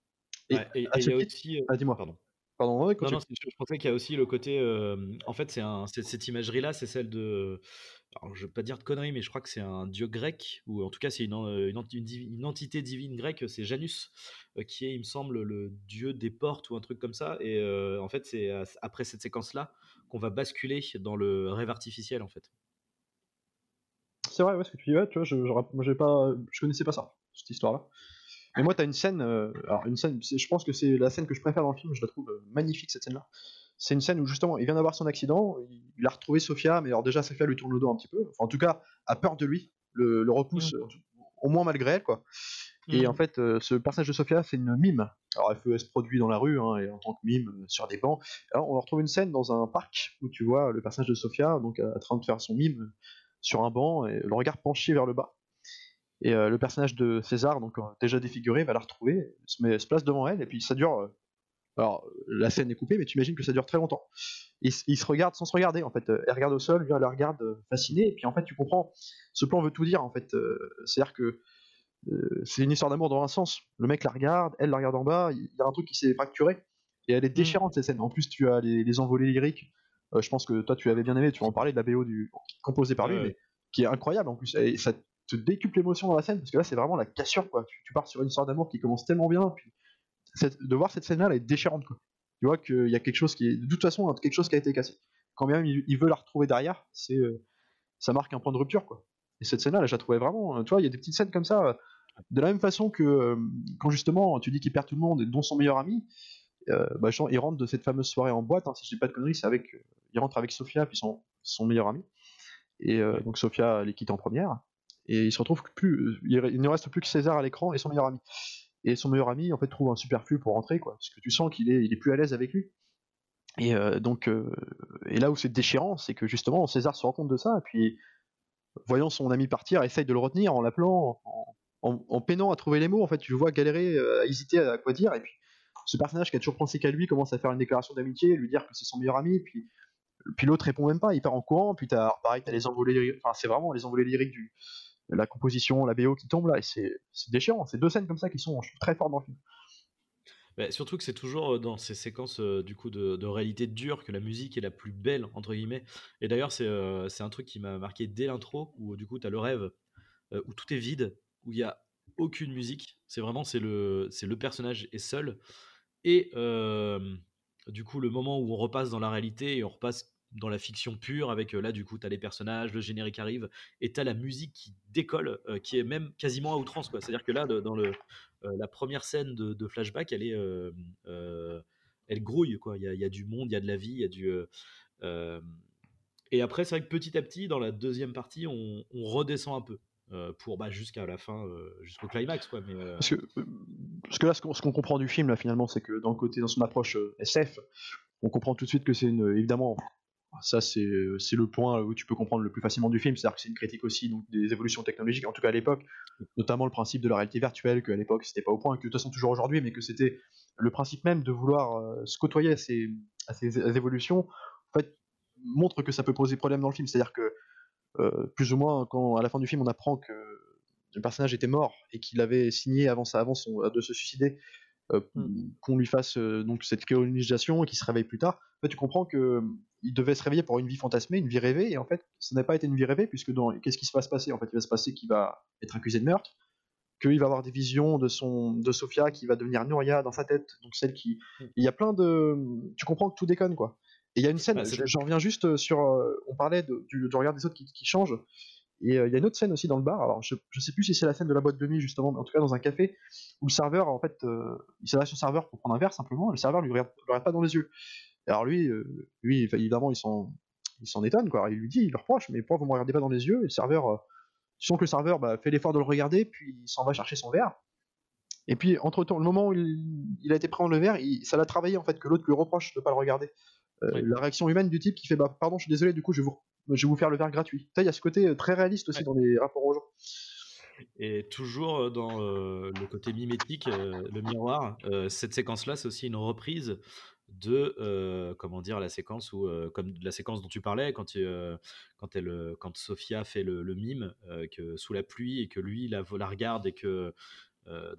Et ouais, et- à ce titre- aussi. euh, Ah, dis-moi. Pardon. Pardon, ouais, Non, je pensais qu'il y a aussi le côté. euh, en fait, c'est cette imagerie-là, c'est celle de. Alors, je vais pas dire de conneries, mais je crois que c'est un dieu grec, ou en tout cas, c'est une, une entité divine grecque, c'est Janus, euh, qui est, il me semble, le dieu des portes ou un truc comme ça. Et euh, en fait, c'est après cette séquence-là qu'on va basculer dans le rêve artificiel, en fait. C'est vrai, ouais, ce que tu dis, ouais, tu vois, je, je, pas, je connaissais pas ça, cette histoire-là. Mais moi, t'as une scène, euh, alors une scène, je pense que c'est la scène que je préfère dans le film, je la trouve euh, magnifique cette scène-là. C'est une scène où justement, il vient d'avoir son accident, il, a retrouvé Sophia, mais alors déjà, Sophia lui tourne le dos un petit peu, enfin, en tout cas, a peur de lui, le, le repousse, au moins malgré elle, quoi. Et Mhm. en fait, euh, ce personnage de Sophia, c'est une mime. Alors, elle, se produit dans la rue, hein, et en tant que mime, sur des bancs. Alors, on retrouve une scène dans un parc où tu vois le personnage de Sophia, donc en train de faire son mime sur un banc, et le regard penché vers le bas. Et euh, le personnage de César, donc euh, déjà défiguré, va la retrouver, se, met, se place devant elle, et puis ça dure. euh, alors, la scène est coupée, mais tu imagines que ça dure très longtemps. Ils, ils se regardent sans se regarder, en fait. Elle regarde au sol, lui, elle la regarde fascinée, et puis en fait, tu comprends. Ce plan veut tout dire, en fait. C'est-à-dire que euh, c'est une histoire d'amour dans un sens. Le mec la regarde, elle la regarde en bas, il y a un truc qui s'est fracturé, et elle est déchirante cette scène. En plus, tu as les, les envolées lyriques. Euh, je pense que toi, tu avais bien aimé, tu en parlais de la BO du, composée par lui, ouais. mais qui est incroyable en plus. Et ça te décuple l'émotion dans la scène, parce que là, c'est vraiment la cassure, quoi. Tu, pars sur une histoire d'amour qui commence tellement bien, de voir cette scène-là, elle est déchirante. Tu vois qu'il y a quelque chose qui est, de toute façon, quelque chose qui a été cassé. Quand même il, il veut la retrouver derrière, euh, ça marque un point de rupture, quoi. Et cette scène-là, là, je la trouvais vraiment, euh, tu vois, il y a des petites scènes comme ça, euh, de la même façon que quand justement tu dis qu'il perd tout le monde, dont son meilleur ami, euh, bah, il rentre de cette fameuse soirée en boîte, hein, si je dis pas de conneries, avec, il rentre avec Sophia puis son, meilleur ami, et donc Sophia les quitte en première, et il se retrouve plus, euh, il, ne reste plus que César à l'écran et son meilleur ami. Et son meilleur ami en fait trouve un superflu pour rentrer, quoi, parce que tu sens qu'il est, il est plus à l'aise avec lui. Et euh, donc, euh, et là où c'est déchirant, c'est que justement César se rend compte de ça, et puis voyant son ami partir, essaye de le retenir en l'appelant, en, peinant à trouver les mots. En fait, tu le vois galérer, à hésiter à quoi dire, et puis ce personnage qui a toujours pensé qu'à lui commence à faire une déclaration d'amitié, lui dire que c'est son meilleur ami, puis puis l'autre répond même pas, il part en courant, puis t'as pareil, t'as les envolées enfin c'est vraiment les envolées lyriques du la composition, la BO qui tombe là, et c'est déchirant. C'est deux scènes comme ça qui sont très fortes dans le film. Bah, surtout que c'est toujours euh, dans ces séquences euh, du coup de, réalité dure que la musique est la plus belle entre guillemets. Et d'ailleurs c'est euh, un truc qui m'a marqué dès l'intro où du coup tu as le rêve où tout est vide, où il y a aucune musique. C'est vraiment c'est le le personnage est seul et du coup le moment où on repasse dans la réalité et on repasse dans la fiction pure avec euh, là du coup tu as les personnages, le générique arrive et tu as la musique qui décolle euh, qui est même quasiment à outrance. C'est-à-dire que là dans le euh, la première scène de, flashback, elle est, elle grouille quoi. Il y a, du monde, il y a de la vie, il y a du. et après, c'est vrai que petit à petit, dans la deuxième partie, on, redescend un peu pour bah, jusqu'à la fin, jusqu'au climax Parce que, parce que là, ce qu'on qu'on comprend du film, là, finalement, c'est que dans le côté, dans son approche SF, on comprend tout de suite que c'est une, évidemment, ça c'est c'est le point où tu peux comprendre le plus facilement du film, c'est-à-dire que c'est une critique aussi des évolutions technologiques, en tout cas à l'époque, notamment le principe de la réalité virtuelle, qu'à l'époque c'était pas au point, que de toute façon toujours aujourd'hui, mais que c'était le principe même de vouloir euh, se côtoyer à ces, évolutions, fait, montre que ça peut poser problème dans le film, c'est-à-dire que euh, plus ou moins quand à la fin du film on apprend que le personnage était mort et qu'il avait signé avant de se suicider, euh, qu'on lui fasse euh, donc cette colonisation et qu'il se réveille plus tard. En fait, tu comprends que euh, il devait se réveiller pour une vie fantasmée, une vie rêvée, et en fait, ça n'a pas été une vie rêvée puisque dans qu'est-ce qui se va se passer? En fait, il va se passer qu'il va être accusé de meurtre, qu'il va avoir des visions de son de Sophia qui va devenir Nuria dans sa tête, donc celle qui, il y a plein de, tu comprends que tout déconne quoi. Et il y a une scène, Bah, c'est- j'en reviens juste sur, on parlait de- du, du regard des autres qui, qui change, et euh, il y a une autre scène aussi dans le bar. Alors je, je sais plus si c'est la scène de la boîte de nuit justement, mais en tout cas dans un café où le serveur en fait, euh, il s'adresse au serveur pour prendre un verre simplement. Et le serveur lui regarde, lui regarde pas dans les yeux. Alors lui, euh, lui évidemment il s'en, il s'en étonne quoi. Il lui dit, il le reproche, mais pourquoi vous me regardez pas dans les yeux? Et le serveur, euh, tu sens que le serveur bah, fait l'effort de le regarder, puis il s'en va chercher son verre. Et puis entre temps, le moment où il, il a été pris dans le verre, il- ça l'a travaillé en fait que l'autre lui reproche de pas le regarder. Euh, Oui. La réaction humaine du type qui fait bah pardon, je suis désolé, du coup je vais vous, je vais vous faire le verre gratuit. Tu Il y a ce côté euh, très réaliste aussi Ouais. dans les rapports aux gens. Et toujours euh, dans euh, le côté mimétique, euh, le miroir, euh, cette séquence-là, c'est aussi une reprise de comment dire la séquence où comme la séquence dont tu parlais quand euh, quand elle quand Sophia fait le, le mime que sous la pluie et que lui la, la regarde et que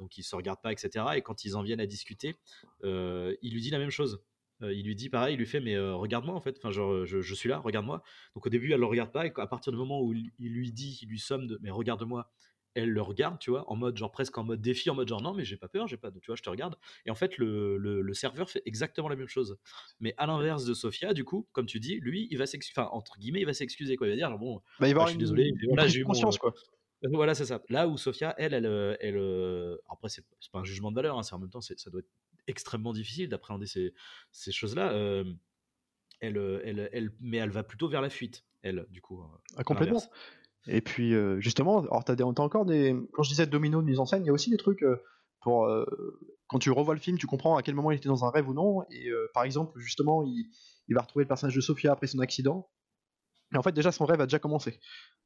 donc ils se regardent pas etc et quand ils en viennent à discuter il lui dit la même chose il lui dit pareil, il lui fait mais regarde-moi en fait, enfin genre je, suis là, regarde-moi. Donc au début elle le regarde pas et à partir du moment où il, lui dit, il lui somme de mais regarde-moi, elle le regarde, tu vois, en mode genre presque en mode défi, en mode genre non mais j'ai pas peur, j'ai pas tu vois, je te regarde. Et en fait le, le, serveur fait exactement la même chose. Mais à l'inverse de Sofia, du coup, comme tu dis, lui il va s'excuser, enfin entre guillemets il va s'excuser quoi, il va dire bon, bah, il va bah, je suis désolé, voilà j'ai eu conscience quoi. Voilà, c'est ça. Là où Sofia, elle, elle, elle, après, c'est pas un jugement de valeur, hein, c'est en même temps, ça doit être extrêmement difficile d'appréhender ces, ces choses-là. elle, elle, elle, mais elle va plutôt vers la fuite, elle, du coup. Ah, complètement. Et puis, justement, alors t'as, as encore des. Quand je disais domino de mise en scène, il y a aussi des trucs pour. quand tu revois le film, tu comprends à quel moment il était dans un rêve ou non. Et par exemple, justement, il, il va retrouver le personnage de Sofia après son accident. Et en fait, déjà, son rêve a déjà commencé.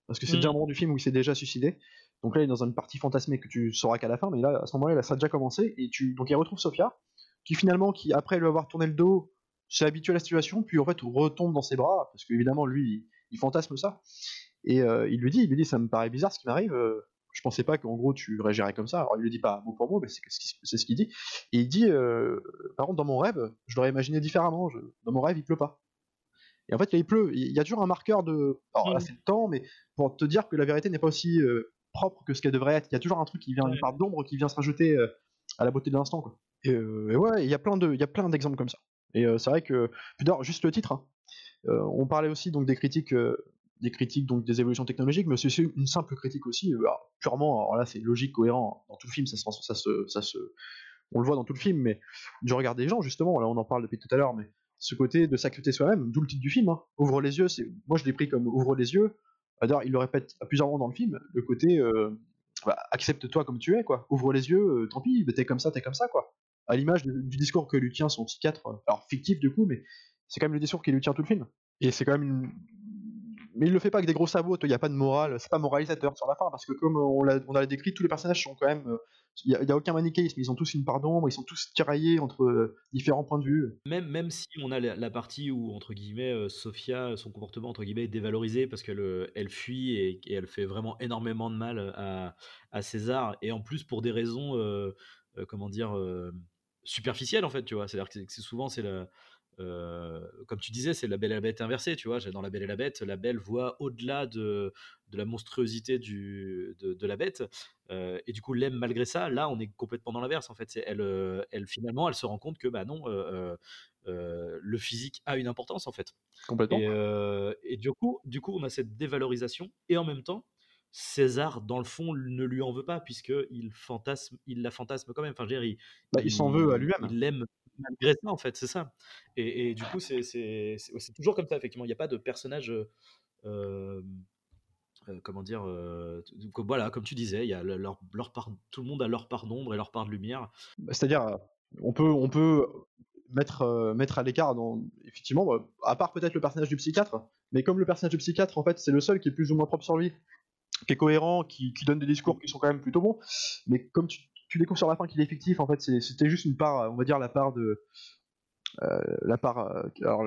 Parce que c'est déjà un moment du film où il s'est déjà suicidé. Donc là, il est dans une partie fantasmée que tu sauras qu'à la fin, mais là, à ce moment-là, ça a déjà commencé. Et tu... Donc il retrouve Sofia, qui finalement, qui après lui avoir tourné le dos, s'est habitué à la situation, puis en fait retombe dans ses bras, parce qu'évidemment, lui, il, fantasme ça. Et euh, il lui dit, il lui dit, ça me paraît bizarre ce qui m'arrive. Euh, je pensais pas qu'en gros tu réagirais comme ça. Alors il lui dit pas mot pour mot, mais c'est ce qu'il dit. Et il dit, euh, par contre, dans mon rêve, je l'aurais imaginé différemment. Dans mon rêve, il pleut pas. Et en fait, il pleut. Il y a toujours un marqueur de. Alors là, mmh. c'est le temps, mais pour te dire que la vérité n'est pas aussi euh, propre que ce qu'elle devrait être. Il y a toujours un truc qui vient, une part d'ombre qui vient se rajouter euh, à la beauté de l'instant, quoi. Et, euh, ouais, il y a plein de, il y a plein d'exemples comme ça. Et c'est vrai que, d'ailleurs, juste le titre. Hein. on parlait aussi donc des critiques, des critiques donc des évolutions technologiques, mais c'est une simple critique aussi. purement, alors là, c'est logique, cohérent. Dans tout le film, ça se, ça se, ça se, on le voit dans tout le film, mais du regard des gens, justement. Là, on en parle depuis tout à l'heure, mais ce côté de s'accepter soi-même, d'où le titre du film. Hein. Ouvre les yeux, c'est moi je l'ai pris comme ouvre les yeux. D'ailleurs, il le répète à plusieurs moments dans le film, le côté euh, bah, accepte-toi comme tu es, quoi. Ouvre les yeux, euh, tant pis, t'es comme ça, t'es comme ça, quoi. À l'image du discours que lui tient son psychiatre, euh, alors fictif du coup, mais c'est quand même le discours qui lui tient tout le film. Et c'est quand même une, mais il le fait pas avec des gros sabots, il n'y a pas de morale, c'est pas moralisateur sur la fin, parce que comme on l'a, on a décrit, tous les personnages sont quand même. Il n'y a, aucun manichéisme, ils ont tous une part d'ombre, ils sont tous tiraillés entre euh, différents points de vue. Même, même si on a la, partie où, entre guillemets, euh, Sophia, son comportement, entre guillemets, est dévalorisé parce qu'elle euh, elle fuit et, elle fait vraiment énormément de mal à, à, César, et en plus pour des raisons, comment dire, superficielles, en fait, tu vois. C'est-à-dire que souvent, c'est la comme tu disais, c'est la belle et la bête inversée, tu vois. Dans la belle et la bête, la belle voit au-delà de, de, la monstruosité du, de, la bête, et du coup l'aime malgré ça. Là, on est complètement dans l'inverse, en fait. Elle, elle, finalement, elle se rend compte que, bah non, le physique a une importance, en fait. Complètement. Et, du, coup, du coup, on a cette dévalorisation, et en même temps, César, dans le fond, ne lui en veut pas, puisqu'il fantasme, il la fantasme quand même. Enfin, je il, bah, il s'en veut à lui-même. Il l'aime malgré ça, en fait, c'est ça. Et, du coup, c'est toujours comme ça, effectivement. Il n'y a pas de personnage. Euh, euh, comment dire voilà comme tu disais il y a leur, leur part, tout le monde a leur part d'ombre et leur part de lumière bah, c'est-à-dire on peut on peut mettre mettre à l'écart effectivement bah, à part peut-être le personnage du psychiatre mais comme le personnage du psychiatre en fait c'est le seul qui est plus ou moins propre sur lui qui est cohérent qui, qui donne des discours qui sont quand même plutôt bons mais comme tu, tu découvres sur la fin qu'il est fictif, en fait, c'était juste une part, on va dire la part de. Euh, la part. Euh, alors,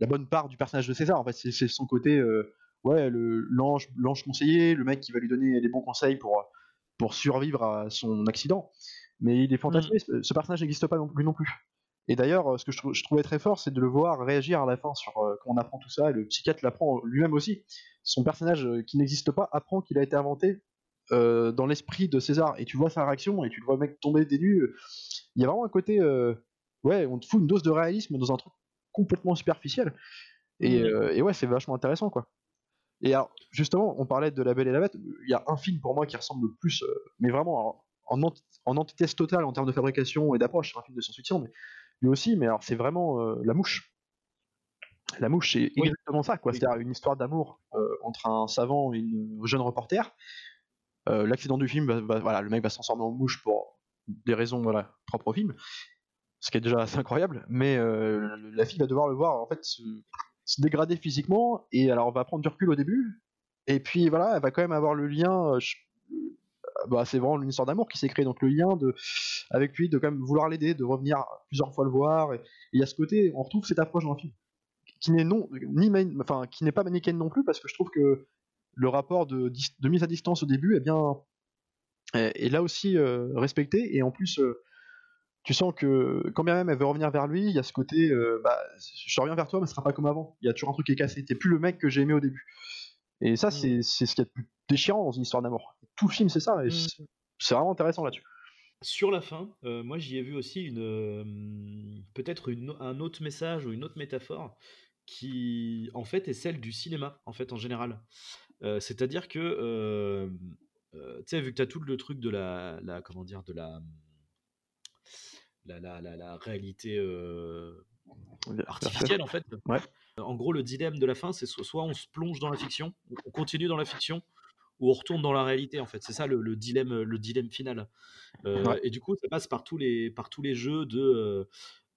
la bonne part du personnage de César, en fait, c'est son côté. Euh, ouais, l'ange l'ange conseiller, le mec qui va lui donner des bons conseils pour, pour survivre à son accident. Mais il est fantasmé, mm. ce personnage n'existe pas non plus, non plus. Et d'ailleurs, ce que je, trouvais très fort, c'est de le voir réagir à la fin sur quand on apprend tout ça, et le psychiatre l'apprend lui-même aussi. Son personnage qui n'existe pas apprend qu'il a été inventé euh, dans l'esprit de César et tu vois sa réaction et tu le vois mec tomber des nues, il y a vraiment un côté euh, ouais, on te fout une dose de réalisme dans un truc complètement superficiel. Et, euh, et ouais, c'est vachement intéressant quoi. Et alors, justement, on parlait de La Belle et la Bête. Il y a un film pour moi qui ressemble le plus, mais vraiment en, en, antithèse totale en termes de fabrication et d'approche. C'est un film de science-fiction, mais lui aussi. Mais alors, c'est vraiment La Mouche. La Mouche, c'est exactement ça, quoi. C'est-à-dire une histoire d'amour entre un savant et une jeune reporter euh, l'accident du film, voilà, le mec va se transformer en mouche pour des raisons voilà, propres au film, ce qui est déjà assez incroyable, mais euh, la fille va devoir le voir en fait se, dégrader physiquement, et alors on va prendre du recul au début, et puis voilà, elle va quand même avoir le lien. Euh, bah, c'est vraiment une histoire d'amour qui s'est créée, donc le lien de, avec lui, de quand même vouloir l'aider, de revenir plusieurs fois le voir, et il y a ce côté, on retrouve cette approche dans le film, qui n'est non, ni enfin, qui n'est pas manichéenne non plus, parce que je trouve que le rapport de, mise à distance au début est bien est, là aussi euh, respecté et en plus euh, tu sens que quand bien même elle veut revenir vers lui, il y a ce côté, euh, bah, je reviens vers toi, mais ce sera pas comme avant. Il y a toujours un truc qui est cassé. T'es plus le mec que j'ai aimé au début. Et ça, c'est ce qu'il y a de plus déchirant dans une histoire d'amour. Tout le film, c'est ça. Et c'est vraiment intéressant là-dessus. Sur la fin, moi j'y ai vu aussi une peut-être un autre message ou une autre métaphore qui en fait est celle du cinéma en fait en général. C'est-à-dire que tu sais vu que tu as tout le truc de la, la comment dire de la la, la, la, réalité artificielle en fait. En gros le dilemme de la fin c'est soit on se plonge dans la fiction, on continue dans la fiction où on retourne dans la réalité en fait. C'est ça le, dilemme, le dilemme final. Euh, et du coup, ça passe par tous les, par tous les jeux de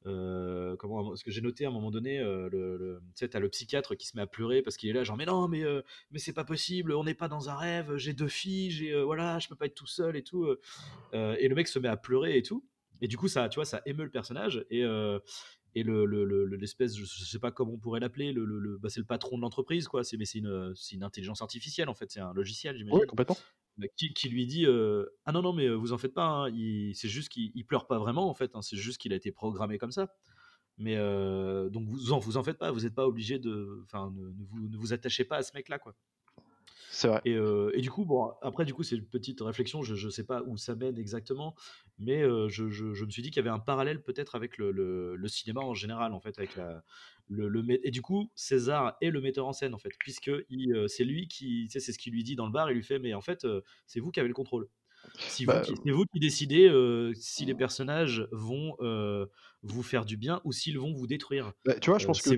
euh, euh, comment ce que j'ai noté à un moment donné le, tu sais t'as le psychiatre qui se met à pleurer parce qu'il est là genre mais non mais mais c'est pas possible on n'est pas dans un rêve j'ai deux filles j'ai voilà je peux pas être tout seul et tout et le mec se met à pleurer et tout. Et du coup ça tu vois ça émeut le personnage et et le, l'espèce, je, sais pas comment on pourrait l'appeler, le, bah, c'est le patron de l'entreprise, quoi. C'est, mais c'est une, une, intelligence artificielle, en fait, c'est un logiciel, j'imagine. Oui, complètement. Bah, qui, qui, lui dit euh, Ah non, non, mais euh, vous en faites pas, hein, c'est juste qu'il pleure pas vraiment, en fait, hein, c'est juste qu'il a été programmé comme ça. Mais euh, donc vous en, vous en faites pas, vous n'êtes pas obligé de. Enfin, ne, vous, ne vous attachez pas à ce mec-là, quoi. Et, du coup, bon, après, du coup, c'est une petite réflexion, je ne sais pas où ça mène exactement, mais je, me suis dit qu'il y avait un parallèle peut-être avec le, cinéma en général, en fait, avec le, le, et du coup, César est le metteur en scène, en fait, puisque c'est lui qui, c'est ce qu'il lui dit dans le bar, il lui fait, mais en fait, c'est vous qui avez le contrôle. Bah, c'est vous, qui décidez si les personnages vont vous faire du bien ou s'ils vont vous détruire. Bah, tu vois, je pense que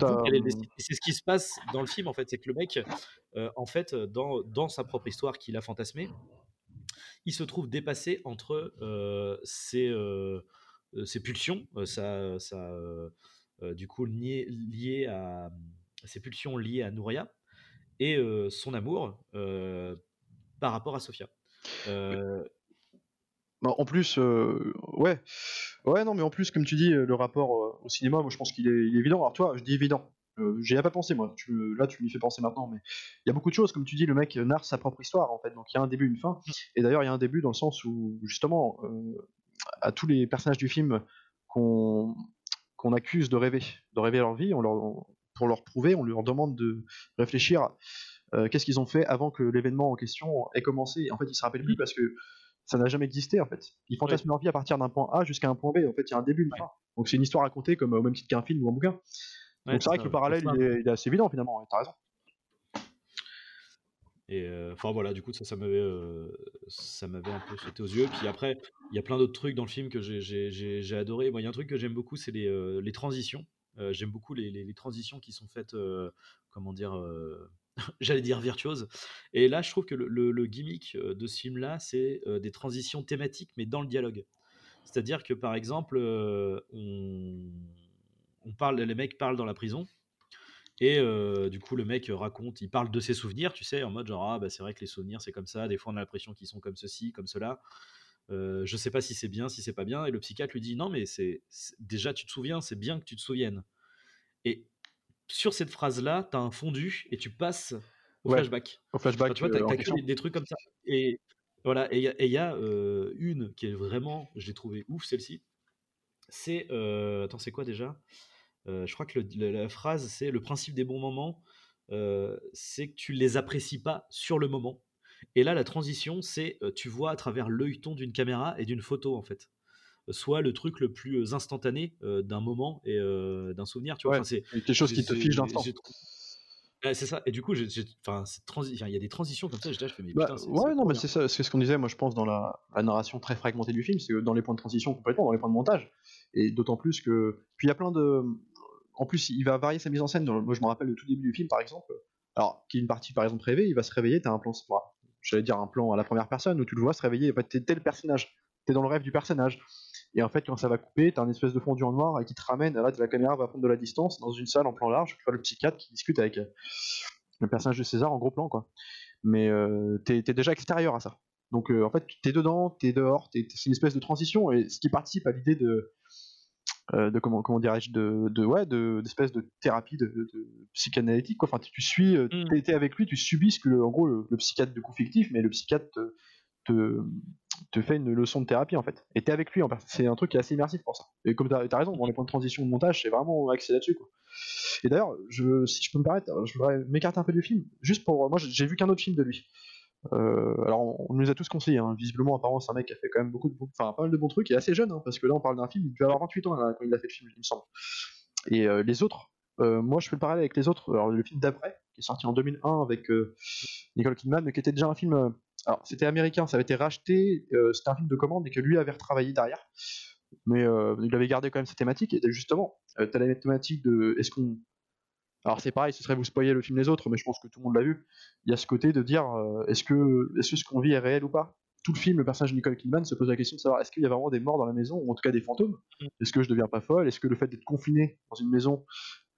c'est ce qui se passe dans le film en fait, c'est que le mec, en fait, dans, dans sa propre histoire qu'il a fantasmée, il se trouve dépassé entre ses, ses, pulsions, ça, ça du coup lié, lié à ses pulsions liées à Nouria et son amour par rapport à Sofia. Bah, en plus, euh, ouais, ouais, non, mais en plus, comme tu dis, le rapport euh, au cinéma, moi, je pense qu'il est, évident. Alors, toi, je dis évident. Euh, J'y ai pas pensé, moi. là, tu m'y fais penser maintenant, mais il y a beaucoup de choses, comme tu dis, le mec narre sa propre histoire, en fait. Donc, il y a un début, une fin. Et d'ailleurs, il y a un début dans le sens où, justement, à tous les personnages du film qu'on qu'on accuse de rêver, de rêver leur vie, on leur, pour leur prouver, on leur demande de réfléchir qu'est-ce qu'ils ont fait avant que l'événement en question ait commencé? en fait, ils se rappellent plus parce que ça n'a jamais existé en fait. Ils fantasment leur vie à partir d'un point A jusqu'à un point B. En fait, il y a un début, une fin. Donc c'est une histoire racontée comme au même titre qu'un film ou un bouquin. Donc c'est vrai que le parallèle il est, assez évident finalement. T'as raison. Et euh, enfin voilà, du coup ça, ça m'avait, euh, ça m'avait un peu sauté aux yeux. Puis après, il y a plein d'autres trucs dans le film que j'ai, adoré. Moi, il y a un truc que j'aime beaucoup, c'est les, euh, les transitions. j'aime beaucoup les, les, les, transitions qui sont faites, comment dire j'allais dire virtuose. Et là, je trouve que le, gimmick euh, de ce film-là, c'est euh, des transitions thématiques, mais dans le dialogue. C'est-à-dire que, par exemple, euh, on, parle, les mecs parlent dans la prison, et du coup, le mec raconte, il parle de ses souvenirs, tu sais, en mode genre, ah, bah, c'est vrai que les souvenirs, c'est comme ça, des fois on a l'impression qu'ils sont comme ceci, comme cela. je sais pas si c'est bien, si c'est pas bien. Et le psychiatre lui dit, non, mais c'est déjà, tu te souviens, c'est bien que tu te souviennes. Et sur cette phrase-là, tu as un fondu et tu passes au flashback. Au flashback. tu vois, tu as, euh, des, trucs comme ça. Et voilà, et il y a, euh, une qui est vraiment, je l'ai trouvé ouf celle-ci. C'est, euh, attends, c'est quoi déjà? Je crois que la phrase, c'est le principe des bons moments, c'est que tu les apprécies pas sur le moment. Et là, la transition, c'est tu vois à travers l'œilleton d'une caméra et d'une photo en fait soit le truc le plus instantané d'un moment et d'un souvenir. Tu vois, c'est quelque chose qui te fiche d'instant. c'est ça. Et du coup, il y a des transitions comme ça. Je, je fais, mais bah, putain, ouais, non, mais c'est ça. C'est ce qu'on disait, moi, je pense, dans la, narration très fragmentée du film, c'est dans les points de transition complètement, dans les points de montage. Et d'autant plus que. Puis il y a plein de. En plus, il va varier sa mise en scène. Moi, je me rappelle le tout début du film, par exemple. Alors, qui est une partie, par exemple, rêvée, il va se réveiller, t'as un plan. J'allais dire un plan à la première personne où tu le vois se réveiller. Fait, t'es tel personnage. T'es dans le rêve du personnage. Et en fait, quand ça va couper, t'as un espèce de fondu en noir et qui te ramène, là, la caméra va prendre de la distance dans une salle en plan large, tu vois le psychiatre qui discute avec euh, le personnage de César en gros plan, quoi. Mais euh, t'es es déjà extérieur à ça. Donc euh, en fait, t'es dedans, t'es dehors, c'est une espèce de transition, et ce qui participe à l'idée de, de comment, comment dirais-je, de, de, ouais, d'espèce de, thérapie de, psychanalytique, quoi. Enfin, tu, suis, mmh. t'es avec lui, tu subis ce que, en gros, le, psychiatre de coup fictif, mais le psychiatre te, te fait une leçon de thérapie en fait. Et t'es avec lui en fait. C'est un truc qui est assez immersif pour ça. Et comme t'as as raison, dans les points de transition de montage, c'est vraiment axé là-dessus. Et d'ailleurs, si je peux me permettre, je voudrais m'écarter un peu du film, juste pour. Moi, j'ai vu qu'un autre film de lui. Euh, alors, on, nous a tous conseillé, hein. visiblement, apparemment, c'est un mec qui a fait quand même beaucoup de. Enfin, pas mal de bons trucs, et assez jeune, hein, parce que là, on parle d'un film, il devait avoir 28 ans quand il a fait le film, il me semble. Et euh, les autres, euh, moi, je fais le parallèle avec les autres. Alors, le film d'après, qui est sorti en 2001 avec Nicole Kidman, qui était déjà un film. alors, c'était américain, ça avait été racheté, c'était un film de commande et que lui avait retravaillé derrière. Mais il avait gardé quand même sa thématique, et justement, t'as la thématique de est-ce qu'on alors c'est pareil, ce serait vous spoiler le film des autres, mais je pense que tout le monde l'a vu. Il y a ce côté de dire euh, est-ce que, est -ce, qu'on vit est réel ou pas? Tout le film, le personnage de Nicole Kidman se pose la question de savoir est-ce qu'il y a vraiment des morts dans la maison, ou en tout cas des fantômes? Mm. Est-ce que je deviens pas folle? Est-ce que le fait d'être confiné dans une maison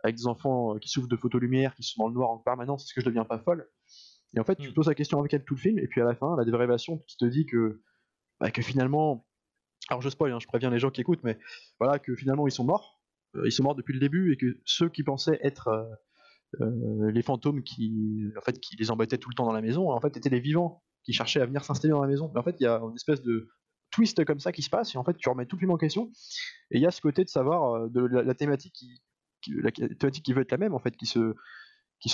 avec des enfants euh, qui souffrent de photolumière, qui sont dans le noir en permanence, est-ce que je deviens pas folle? Et en fait, tu te mm. poses la question avec elle tout le film, et puis à la fin, la révélation qui te dit que, bah, que finalement, alors je spoil, hein, je préviens les gens qui écoutent, mais voilà, que finalement ils sont morts, euh, ils sont morts depuis le début, et que ceux qui pensaient être euh, les fantômes qui, en fait, qui les embêtaient tout le temps dans la maison, en fait, étaient les vivants qui cherchaient à venir s'installer dans la maison. Mais en fait, il y a une espèce de twist comme ça qui se passe, et en fait, tu remets tout le film en question. Et il y a ce côté de savoir de la, thématique qui, la thématique qui veut être la même, en fait, qui se,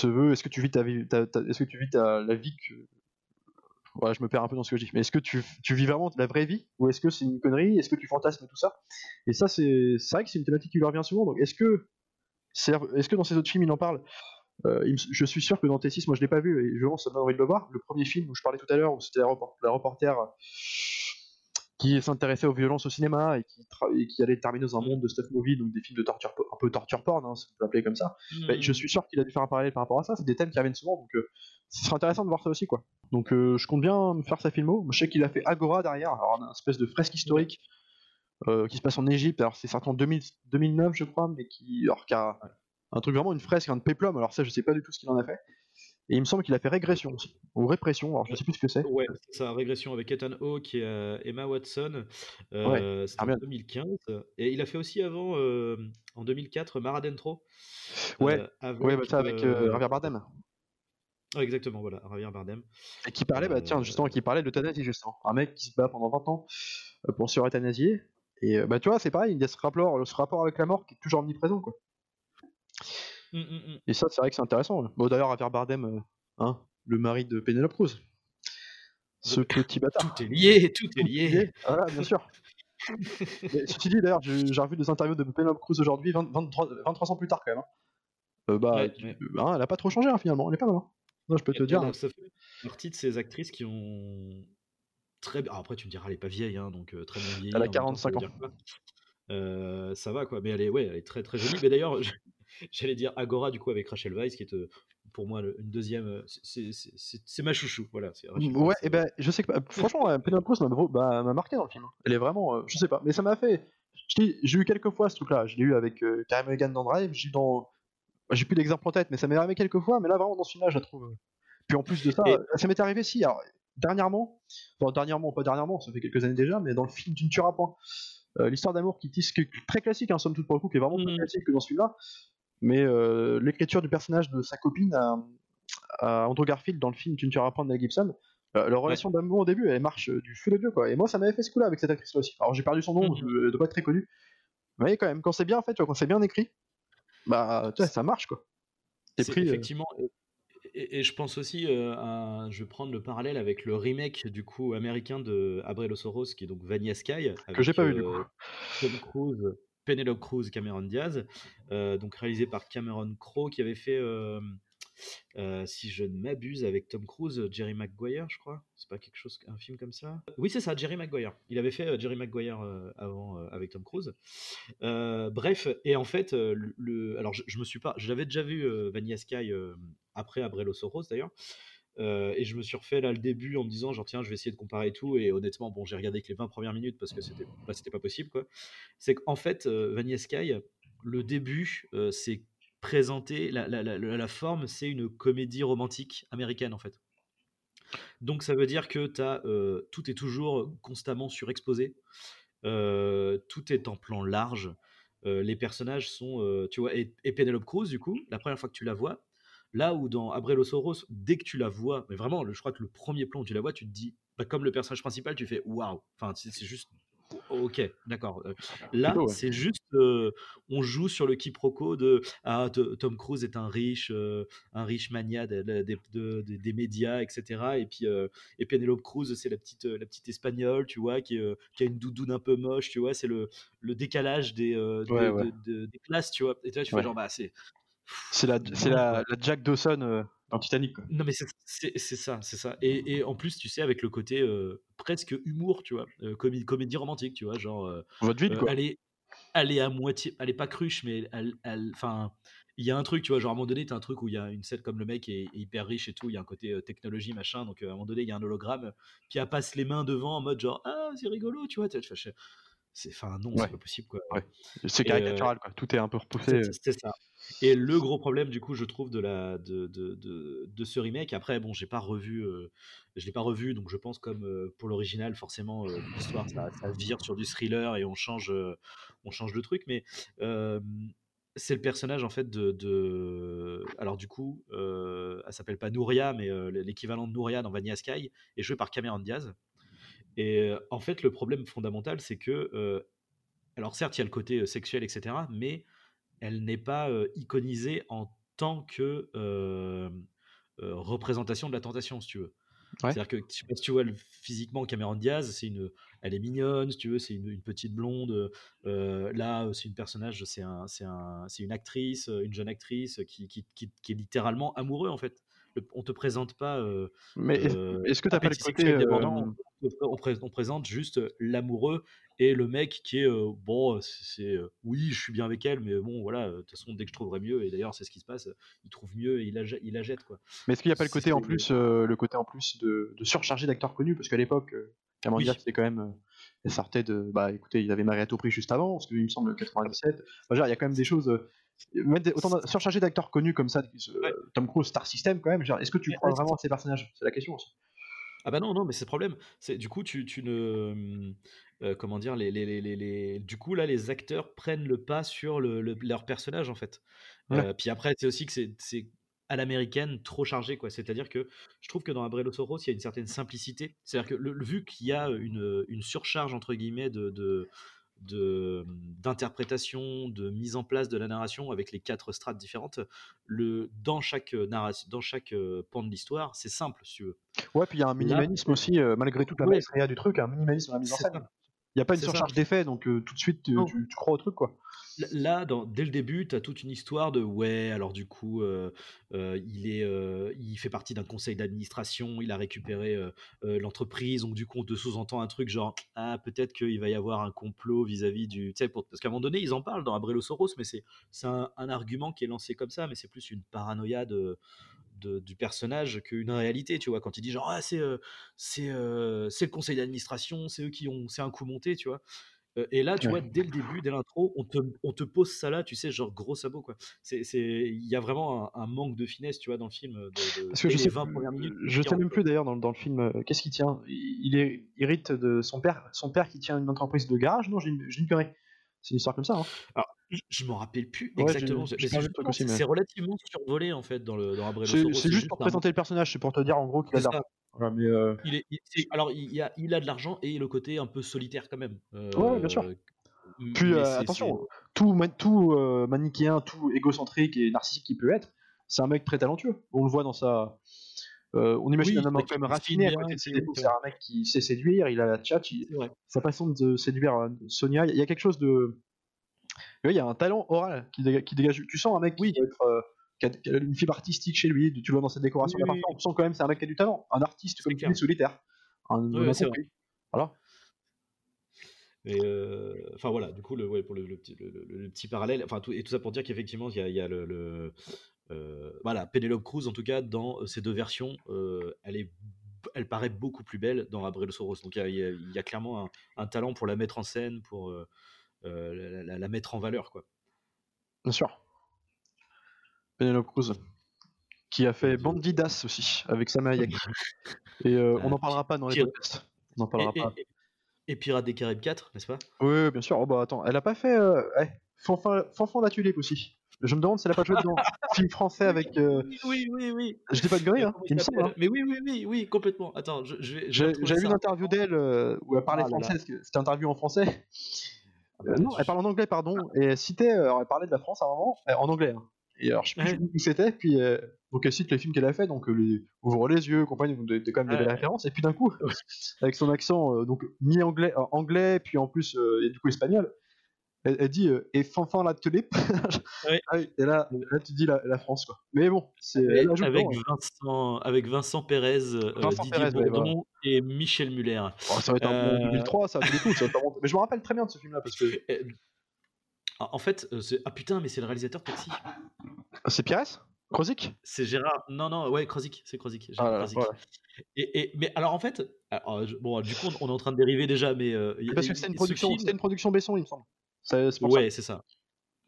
veut. Est-ce que tu vis ta vie, que la vie que voilà, je me perds un peu dans ce que je dis. Mais est-ce que tu, vis vraiment la vraie vie? Ou est-ce que c'est une connerie? Est-ce que tu fantasmes tout ça? Et ça, c'est vrai que c'est une thématique qui lui revient souvent. Donc, est-ce que dans ces autres films, il en parle euh, Je suis sûr que dans T6, moi je l'ai pas vu, et je ça me envie de le voir. Le premier film où je parlais tout à l'heure, où c'était la, reporter qui s'intéressait aux violences au cinéma et qui, et qui, allait terminer dans un monde de stuff movie, donc des films de torture, un peu torture porn, hein, si on peut l'appeler comme ça. Mmh. je suis sûr qu'il a dû faire un parallèle par rapport à ça. C'est des thèmes qui reviennent souvent, donc euh, ce serait intéressant de voir ça aussi, quoi. Donc euh, je compte bien me faire sa filmo. Je sais qu'il a fait Agora derrière, alors une espèce de fresque historique euh, qui se passe en Égypte. Alors c'est sorti en 2009, je crois, mais qui, alors, qui a un truc vraiment une fresque, un péplum. Alors ça, je sais pas du tout ce qu'il en a fait. Et il me semble qu'il a fait régression aussi, ou répression. Alors je sais plus ce que c'est. Ouais, c'est ça, régression avec Ethan Hawke et euh, Emma Watson. Euh, C'était en 2015. Et il a fait aussi avant, euh, en 2004, Maradentro. Ouais, avec, ouais bah, ça avec Javier Bardem. exactement, voilà, Javier Bardem. Et qui parlait, bah tiens, justement, qui parlait de d'euthanasie, justement. Un mec qui se bat pendant 20 ans pour se euthanasier. Et bah tu vois, c'est pareil, il y a ce rapport, ce rapport avec la mort qui est toujours omniprésent, quoi. Mmh, mmh, mmh. Et ça, c'est vrai que c'est intéressant. Bon, d'ailleurs, à Bardem, euh, hein, le mari de Penelope Cruz. Ce petit bâtard. Tout est lié, tout est lié. Voilà, bien sûr. Mais, ceci dit, d'ailleurs, j'ai revu des interviews de Penelope Cruz aujourd'hui, 23, 23, ans plus tard quand même. Hein. Euh, bah, hein, elle a pas trop changé finalement, elle est pas mal. Non, je peux te dire. ça fait partie de ces actrices qui ont très. Ah, après, tu me diras, elle est pas vieille, donc euh, très bien vieille. Elle a 45 ans. ça va quoi, mais elle est, ouais, elle est très très jolie. Mais d'ailleurs, J'allais dire Agora du coup avec Rachel Weisz qui est euh, pour moi une deuxième. Euh, c'est ma chouchou. Voilà. ouais, et ben je sais que franchement, Penelope bah, m'a marqué dans le film. Elle est vraiment, euh, je sais pas, mais ça m'a fait. J'ai eu quelques fois ce truc-là. Je l'ai eu avec Karen Mulligan dans Drive. J'ai dans. Bah, j'ai plus d'exemples en tête, mais ça m'est arrivé quelques fois. Mais là, vraiment, dans ce film-là, je la trouve. Puis en plus de ça, ça m'est arrivé si. Alors, dernièrement, enfin, dernièrement, pas dernièrement, ça fait quelques années déjà, mais dans le film Tu ne tueras point. L'histoire d'amour qui tisse, très classique, hein, somme toute pour le coup, qui est vraiment plus mmh. classique que dans celui-là mais euh, l'écriture du personnage de sa copine à, Andrew Garfield dans le film Tu ne tueras pas de Gibson, euh, leur relation d'amour au début, elle marche euh, du feu de Dieu, quoi. Et moi, ça m'avait fait ce coup-là avec cette actrice-là aussi. Alors, j'ai perdu son nom, je ne dois pas être très connu. Mais quand même, quand c'est bien fait, tu vois, quand c'est bien écrit, bah, tu ça marche, quoi. Pris, effectivement. Et, je pense aussi, à, je vais prendre le parallèle avec le remake du coup américain de Abrelo Soros, qui est donc Vanilla Sky. que j'ai pas vu du coup. Tom Cruise Penelope Cruz, Cameron Diaz, euh, donc réalisé par Cameron Crowe, qui avait fait, euh, euh, si je ne m'abuse, avec Tom Cruise, Jerry Maguire, je crois. C'est pas quelque chose, un film comme ça? Oui, c'est ça, Jerry Maguire. Il avait fait Jerry Maguire avant avec Tom Cruise. bref, et en fait, le, alors je, me suis pas, j'avais déjà vu Vanilla Sky après Abrelo Soros d'ailleurs. Euh, et je me suis refait là le début en me disant genre tiens je vais essayer de comparer tout. Et honnêtement bon j'ai regardé que les 20 premières minutes parce que c'était bah, c'était pas possible quoi. C'est qu'en fait euh, Vanilla le début euh, c'est présenté la, forme c'est une comédie romantique américaine en fait. Donc ça veut dire que as, tout est toujours constamment surexposé. Tout est en plan large. Les personnages sont tu vois et Penelope Cruz du coup la première fois que tu la vois Là où dans Abrelo Soros, dès que tu la vois, mais vraiment, je crois que le premier plan où tu la vois, tu te dis bah, comme le personnage principal, tu fais waouh. Enfin, c'est juste Ok, d'accord. Euh, là, c'est juste, euh, on joue sur le quiproquo de ah, Tom Cruise est un riche, euh, un riche mania des médias, etc. Et puis, et Penelope Cruz, c'est la petite, la petite espagnole, tu vois, qui, qui a une doudoune un peu moche, tu vois. C'est le, le décalage des, des classes, tu vois. Et tu fais genre, bah, c'est. C'est la, c'est la, la, Jack Dawson Titanic. Non, mais c'est ça, c'est ça. Et, et, en plus, tu sais, avec le côté euh, presque humour, tu vois, euh, comédie, comédie, romantique, tu vois, genre. Euh, Votre quoi. Elle est, elle est à moitié, elle est pas cruche, mais elle, enfin, il y a un truc, tu vois, genre à un moment donné, t'as un truc où il y a une scène comme le mec est, hyper riche et tout, il y a un côté technologie, machin, donc à un moment donné, il y a un hologramme, puis elle passe les mains devant en mode genre, ah, c'est rigolo, tu vois, tu c'est enfin non c'est pas possible quoi c'est caricatural quoi tout est un peu repoussé c'est ça et le gros problème, du coup, je trouve de la de, de, de, ce remake. Après, bon, j'ai pas revu, euh, je l'ai pas revu, donc je pense comme euh, pour l'original, forcément, euh, l'histoire ça, vire sur du thriller et on change, on change de truc. Mais c'est le personnage en fait de, alors du coup, elle s'appelle pas Nouria, mais l'équivalent de Nouria dans Vanilla Sky est joué par Cameron Diaz. Et en fait, le problème fondamental, c'est que, alors certes, il y a le côté sexuel, etc., mais elle n'est pas iconisée en tant que représentation de la tentation, si tu veux. C'est-à-dire que si tu vois physiquement Cameron Diaz, c'est une, elle est mignonne, si tu veux, c'est une, petite blonde. là, c'est une personnage, c'est un, un, une actrice, une jeune actrice qui, qui, qui, qui, est littéralement amoureux en fait on te présente pas. Euh, mais est-ce que tu as pas le côté dépendant on, on, présente juste l'amoureux et le mec qui est bon, c'est oui, je suis bien avec elle, mais bon, voilà, de toute façon, dès que je trouverai mieux, et d'ailleurs, c'est ce qui se passe, il trouve mieux et il la, il la jette, quoi. Mais est-ce qu'il n'y a pas le côté en plus, le côté en plus de, de surcharger d'acteurs connus, parce qu'à l'époque, Cameron oui. c'était quand même elle sortait de bah écoutez il avait Mariette au prix juste avant parce qu'il me semble 97 il y a quand même des choses autant surchargé d'acteurs connus comme ça, Tom Cruise, Star System quand même. Est-ce que tu crois vraiment à ces personnages? C'est la question aussi. Ah bah non, non, mais c'est le problème. C'est du coup, tu, tu ne, euh, comment dire, les, les, les, les, du coup là, les acteurs prennent le pas sur le, leur personnage en fait. Euh, puis après, c'est aussi que c'est à l'américaine trop chargé quoi. C'est-à-dire que je trouve que dans Abrelo Soros, il y a une certaine simplicité. C'est-à-dire que le, vu qu'il y a une, une, surcharge entre guillemets de d'interprétation, de mise en place de la narration avec les quatre strates différentes. Le dans chaque euh, narration, dans chaque euh, pan de l'histoire, c'est simple, si tu veux. Ouais, puis il y a un minimalisme aussi, euh, malgré toute la ouais. du truc, un minimalisme dans la mise en scène. Il n'y a pas une surcharge d'effets, donc tout de suite tu, crois au truc quoi. Là, dans, dès le début, tu as toute une histoire de ouais, alors du coup, il, est, il fait partie d'un conseil d'administration, il a récupéré l'entreprise, donc du coup, on te sous-entend un truc genre ah, peut-être qu'il va y avoir un complot vis-à-vis du. Tu sais, parce qu'à un moment donné, ils en parlent dans Abrelo Soros, mais c'est un, un argument qui est lancé comme ça, mais c'est plus une paranoïa de. Du personnage qu'une réalité, tu vois, quand il dit genre ah, c'est c'est le conseil d'administration, c'est eux qui ont c'est un coup monté, tu vois et là, tu vois, dès le début, dès l'intro, on te, on te, pose ça là, tu sais, genre gros sabot, quoi. Il y a vraiment un, manque de finesse, tu vois, dans le film. De, Parce que je sais, 20 premières minutes, je sais même plus d'ailleurs dans, dans, le film, qu'est-ce qu'il tient? Il est hérite de son père, son père qui tient une entreprise de garage? Non, j'ai une, une. C'est une histoire comme ça. Hein. Alors, je m'en rappelle plus exactement. c'est relativement survolé en fait dans le dans C'est juste pour présenter le personnage, c'est pour te dire en gros qu'il a euh, il est, alors, il, a, il a de l'argent et le côté un peu solitaire quand même. Euh, ouais, bien sûr. Puis euh, attention, tout, tout manichéen, tout égocentrique et narcissique qu'il peut être, c'est un mec très talentueux. On le voit dans sa. on imagine un homme quand même raffiné à côté de ses C'est un mec qui sait séduire, il a la chat, sa façon de séduire Sonia. Il y a quelque chose de. Il y a un talent oral qui dégage. Tu sens un mec qui peut être qui a, une fibre artistique chez lui, tu vois dans cette décoration oui, on sent quand même c'est un mec qui a du talent, un artiste comme dis solitaire. Un, Voilà. Et euh, enfin voilà, du coup, le, ouais, pour le, le, petit, le, petit parallèle, enfin tout, et tout ça pour dire qu'effectivement, il y a, y a, le, euh, voilà, Penelope Cruz en tout cas dans euh, ces deux versions, elle est, elle paraît beaucoup plus belle dans Abril Soros. Donc il y, y a, clairement un, un, talent pour la mettre en scène, pour la, la, la, mettre en valeur, quoi. Bien sûr. Penelope Cruz, qui a fait Bandidas aussi avec Sam Hayek. Et euh, on n'en parlera pas dans les podcasts. On n'en parlera et, pas. Et, Pirates des Caraïbes 4, n'est-ce pas? Oui, bien sûr. Oh, bah attends, elle a pas fait. Euh... Eh, Fanfan, la tulipe aussi. Je me demande si elle a pas joué dedans. Film français avec. euh, Oui, oui, oui. Je dis pas de conneries, hein, il me semble. hein. Mais oui, oui, oui, oui, complètement. Attends, je, je J'avais vu ça. une interview d'elle euh, où elle parlait Ah français, c'était une interview en français. Euh, non, elle parle en anglais, pardon. Et elle citait, alors elle parlait de la France à un moment, euh, en anglais. hein. Et alors, je sais plus où c'était, puis euh, donc elle cite les films qu'elle a fait, donc euh, les Ouvre les yeux, compagnie, donc des, des- quand même des Ouais. références. Et puis d'un coup, avec son accent euh, donc mi-anglais, euh, anglais, puis en plus euh, et du coup espagnol, elle, elle dit euh, et fanfan la tulipe. Ouais. Ah oui, et là, là tu dis la, la France quoi. Mais bon, c'est Avec, hein. Vincent, avec Vincent Pérez, euh, Vincent Didier Pérez, ouais, et Michel Muller. Oh, ça va être un bon Euh, 2003, ça va tous les coups, ça va un bon- Mais je me rappelle très bien de ce film-là parce que Euh, En fait, euh, c'est- ah putain, mais c'est le réalisateur Taxi. c'est Pires, Krozik. C'est Gérard. Non, non, ouais, Krozik, c'est Krozik. Ah là Krozik. Et, et- mais alors en fait, alors, je- bon, du coup, on est en train de dériver déjà, mais euh, y- Parce que c'était une production, film- une production Besson, il me semble. C'est pour. Ouais, c'est ça.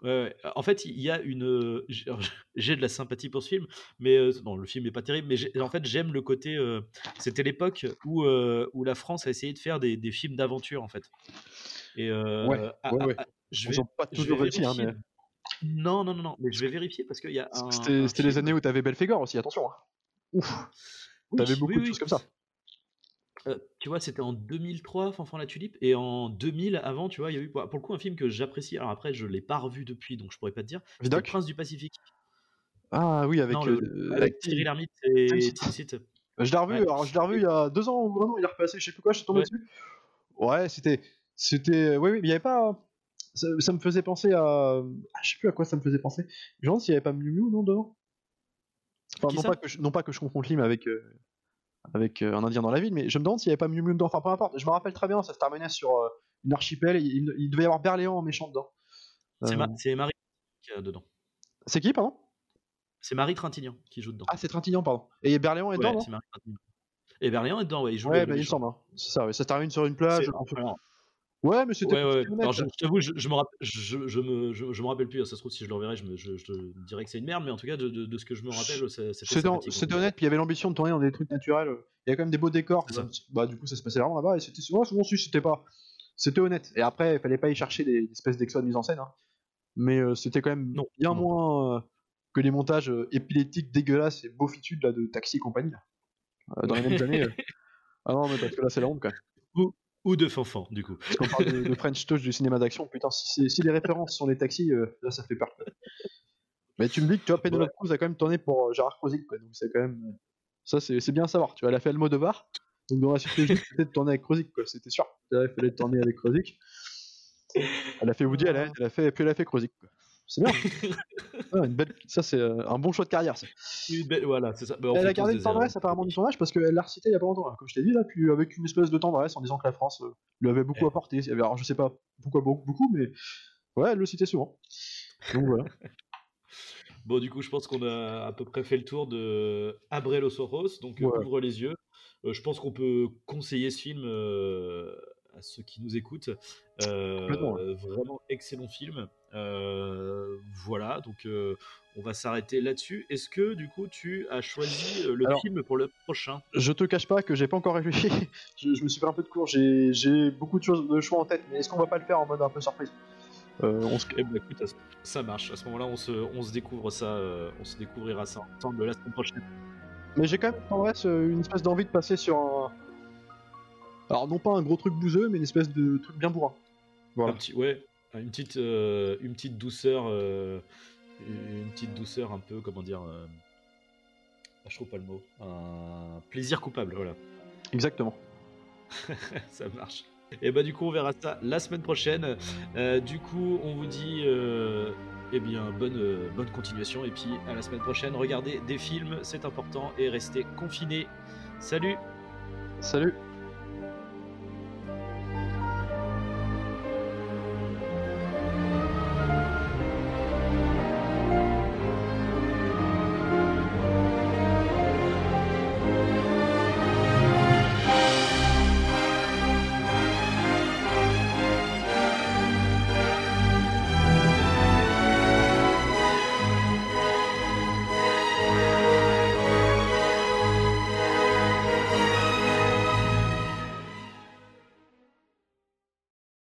Ouais, ouais. En fait, il y a une. j'ai- J'ai de la sympathie pour ce film, mais euh, non, le film est pas terrible. Mais en fait, j'aime le côté. euh, C'était l'époque où euh, où la France a essayé de faire des, des films d'aventure, en fait. Et euh, Ouais, ouais, ah, ouais. ah, je vais. pas toujours réussi, hein, mais Non, non, non, non. Mais je vais vérifier parce qu'il y a c'était les années où t'avais Belphégor aussi, attention. hein. Ouf, Oui, t'avais beaucoup oui, de oui. choses comme ça. Euh, tu vois, c'était en 2003, Fanfan la Tulipe, et en 2000, avant, tu vois, il y a eu pour pour le coup un film que j'apprécie. Alors après, je l'ai pas revu depuis, donc je pourrais pas te dire. Le Prince du Pacifique. Ah oui, avec. non, euh, le- avec avec Thierry Lhermitte et Tim. Sit. Je l'ai revu, Ouais. alors je l'ai revu il y a deux ans ou un an, il est repassé, je sais plus quoi, je suis tombé Ouais. dessus. Ouais, c'était. C'était. Oui, oui, mais il y avait pas. Ça, ça me faisait penser à. ah, Je sais plus à quoi ça me faisait penser. Je me demande s'il y avait pas Miu Miu, non, dedans Enfin, non, pas que je, non pas que je confonde le film avec. euh, Avec euh, un indien dans la ville, mais je me demande s'il y avait pas Miu Miu dedans. Enfin, peu importe. Je me rappelle très bien, ça se terminait sur euh, une archipel. Il, il- devait y avoir Berléand en méchant dedans. C'est Euh, Ma- Marie qui est dedans. C'est qui, pardon? C'est Marie Trintignant qui joue dedans. Ah, c'est Trintignant, pardon. Et Berléand est Ouais, dedans, c'est Marie Trintignant. Et Berléand est dedans, ouais, il joue Ouais, bah, il semble. hein. C'est ça, ouais. Ça se termine sur une plage. Ouais, mais c'était Ouais, ouais, Alors, je, ça. je t'avoue, je, je me rappelle, je, je me, je, me rappelle plus. Ça se trouve, si je le reverrai, je, me, je, te dirais que c'est une merde, mais en tout cas, de, de- de ce que je me rappelle, c'était C'était c'était honnête, puis il y avait l'ambition de tourner dans des trucs naturels. Il y a quand même des beaux décors. Ça. Bah, du coup, ça se passait vraiment là-bas. Et c'était souvent, souvent, si, c'était pas. C'était honnête. Et après, il fallait pas y chercher des, des espèces d'exploits de mise en scène. hein. Mais euh, c'était quand même Non, bien non. moins euh, que les montages euh, épileptiques, dégueulasses et beaufitudes là, de taxi et compagnie. là. Euh, dans les mêmes années. euh. Ah non, mais parce que là, c'est la honte quand même. Ou de Fanfan, du coup. Parce qu'on parle de, de French Touch du cinéma d'action, putain, si, les références sont les taxis, euh, là ça fait peur. Mais tu me dis que tu vois, Penelope Cruz a quand même tourné pour euh, Gérard quoi, donc c'est quand même. euh, Ça, c'est bien à savoir. Tu vois, elle a fait Almodovar, donc dans la suite logique, peut-être tourner avec quoi, c'était sûr. Là, Il fallait tourner avec Krozik. Elle a fait Woody Allen, elle a fait, puis elle a fait quoi. C'est bien. Ah, une belle... Ça, c'est euh, un bon choix de carrière. ça. Une belle- Voilà, c'est ça. Bah, Elle a gardé une erreurs. tendresse apparemment du tournage parce qu'elle l'a recité il y a pas longtemps, là, comme je t'ai dit, là, puis avec une espèce de tendresse en disant que la France euh, lui avait beaucoup Ouais. apporté. Il y avait- Alors je sais pas pourquoi beaucoup, beaucoup, mais ouais, elle le citait souvent. Donc voilà. Bon, du coup, je pense qu'on a à peu près fait le tour de Abrelo Soros, donc euh, Ouais. ouvre les yeux. Euh, je pense qu'on peut conseiller ce film euh, à ceux qui nous écoutent. Euh, vraiment excellent film. Euh, voilà, donc euh, on va s'arrêter là-dessus. Est-ce que du coup tu as choisi le Alors- film pour le prochain? Je te cache pas que j'ai pas encore réfléchi. je, je me suis fait un peu de cours. J'ai beaucoup de choses de choix en tête, mais est-ce qu'on va pas le faire en mode un peu surprise? Euh, on se- Eh ben, écoute, ça- marche. À ce moment-là, on se, on se découvre ça, euh, on se découvrira ça ensemble la semaine prochaine. Mais j'ai quand même en vrai une espèce d'envie de passer sur un. Alors non pas un gros truc bouseux, mais une espèce de truc bien bourrin. Voilà. Un petit, ouais, une petite, euh, une petite douceur, euh, une petite douceur un peu, comment dire, euh, ah, je trouve pas le mot, un plaisir coupable, voilà, Exactement. ça marche. Et bah du coup on verra ça la semaine prochaine. Euh, du coup on vous dit, euh, eh bien bonne, euh, bonne continuation et puis à la semaine prochaine. Regardez des films, c'est important et restez confinés. Salut. Salut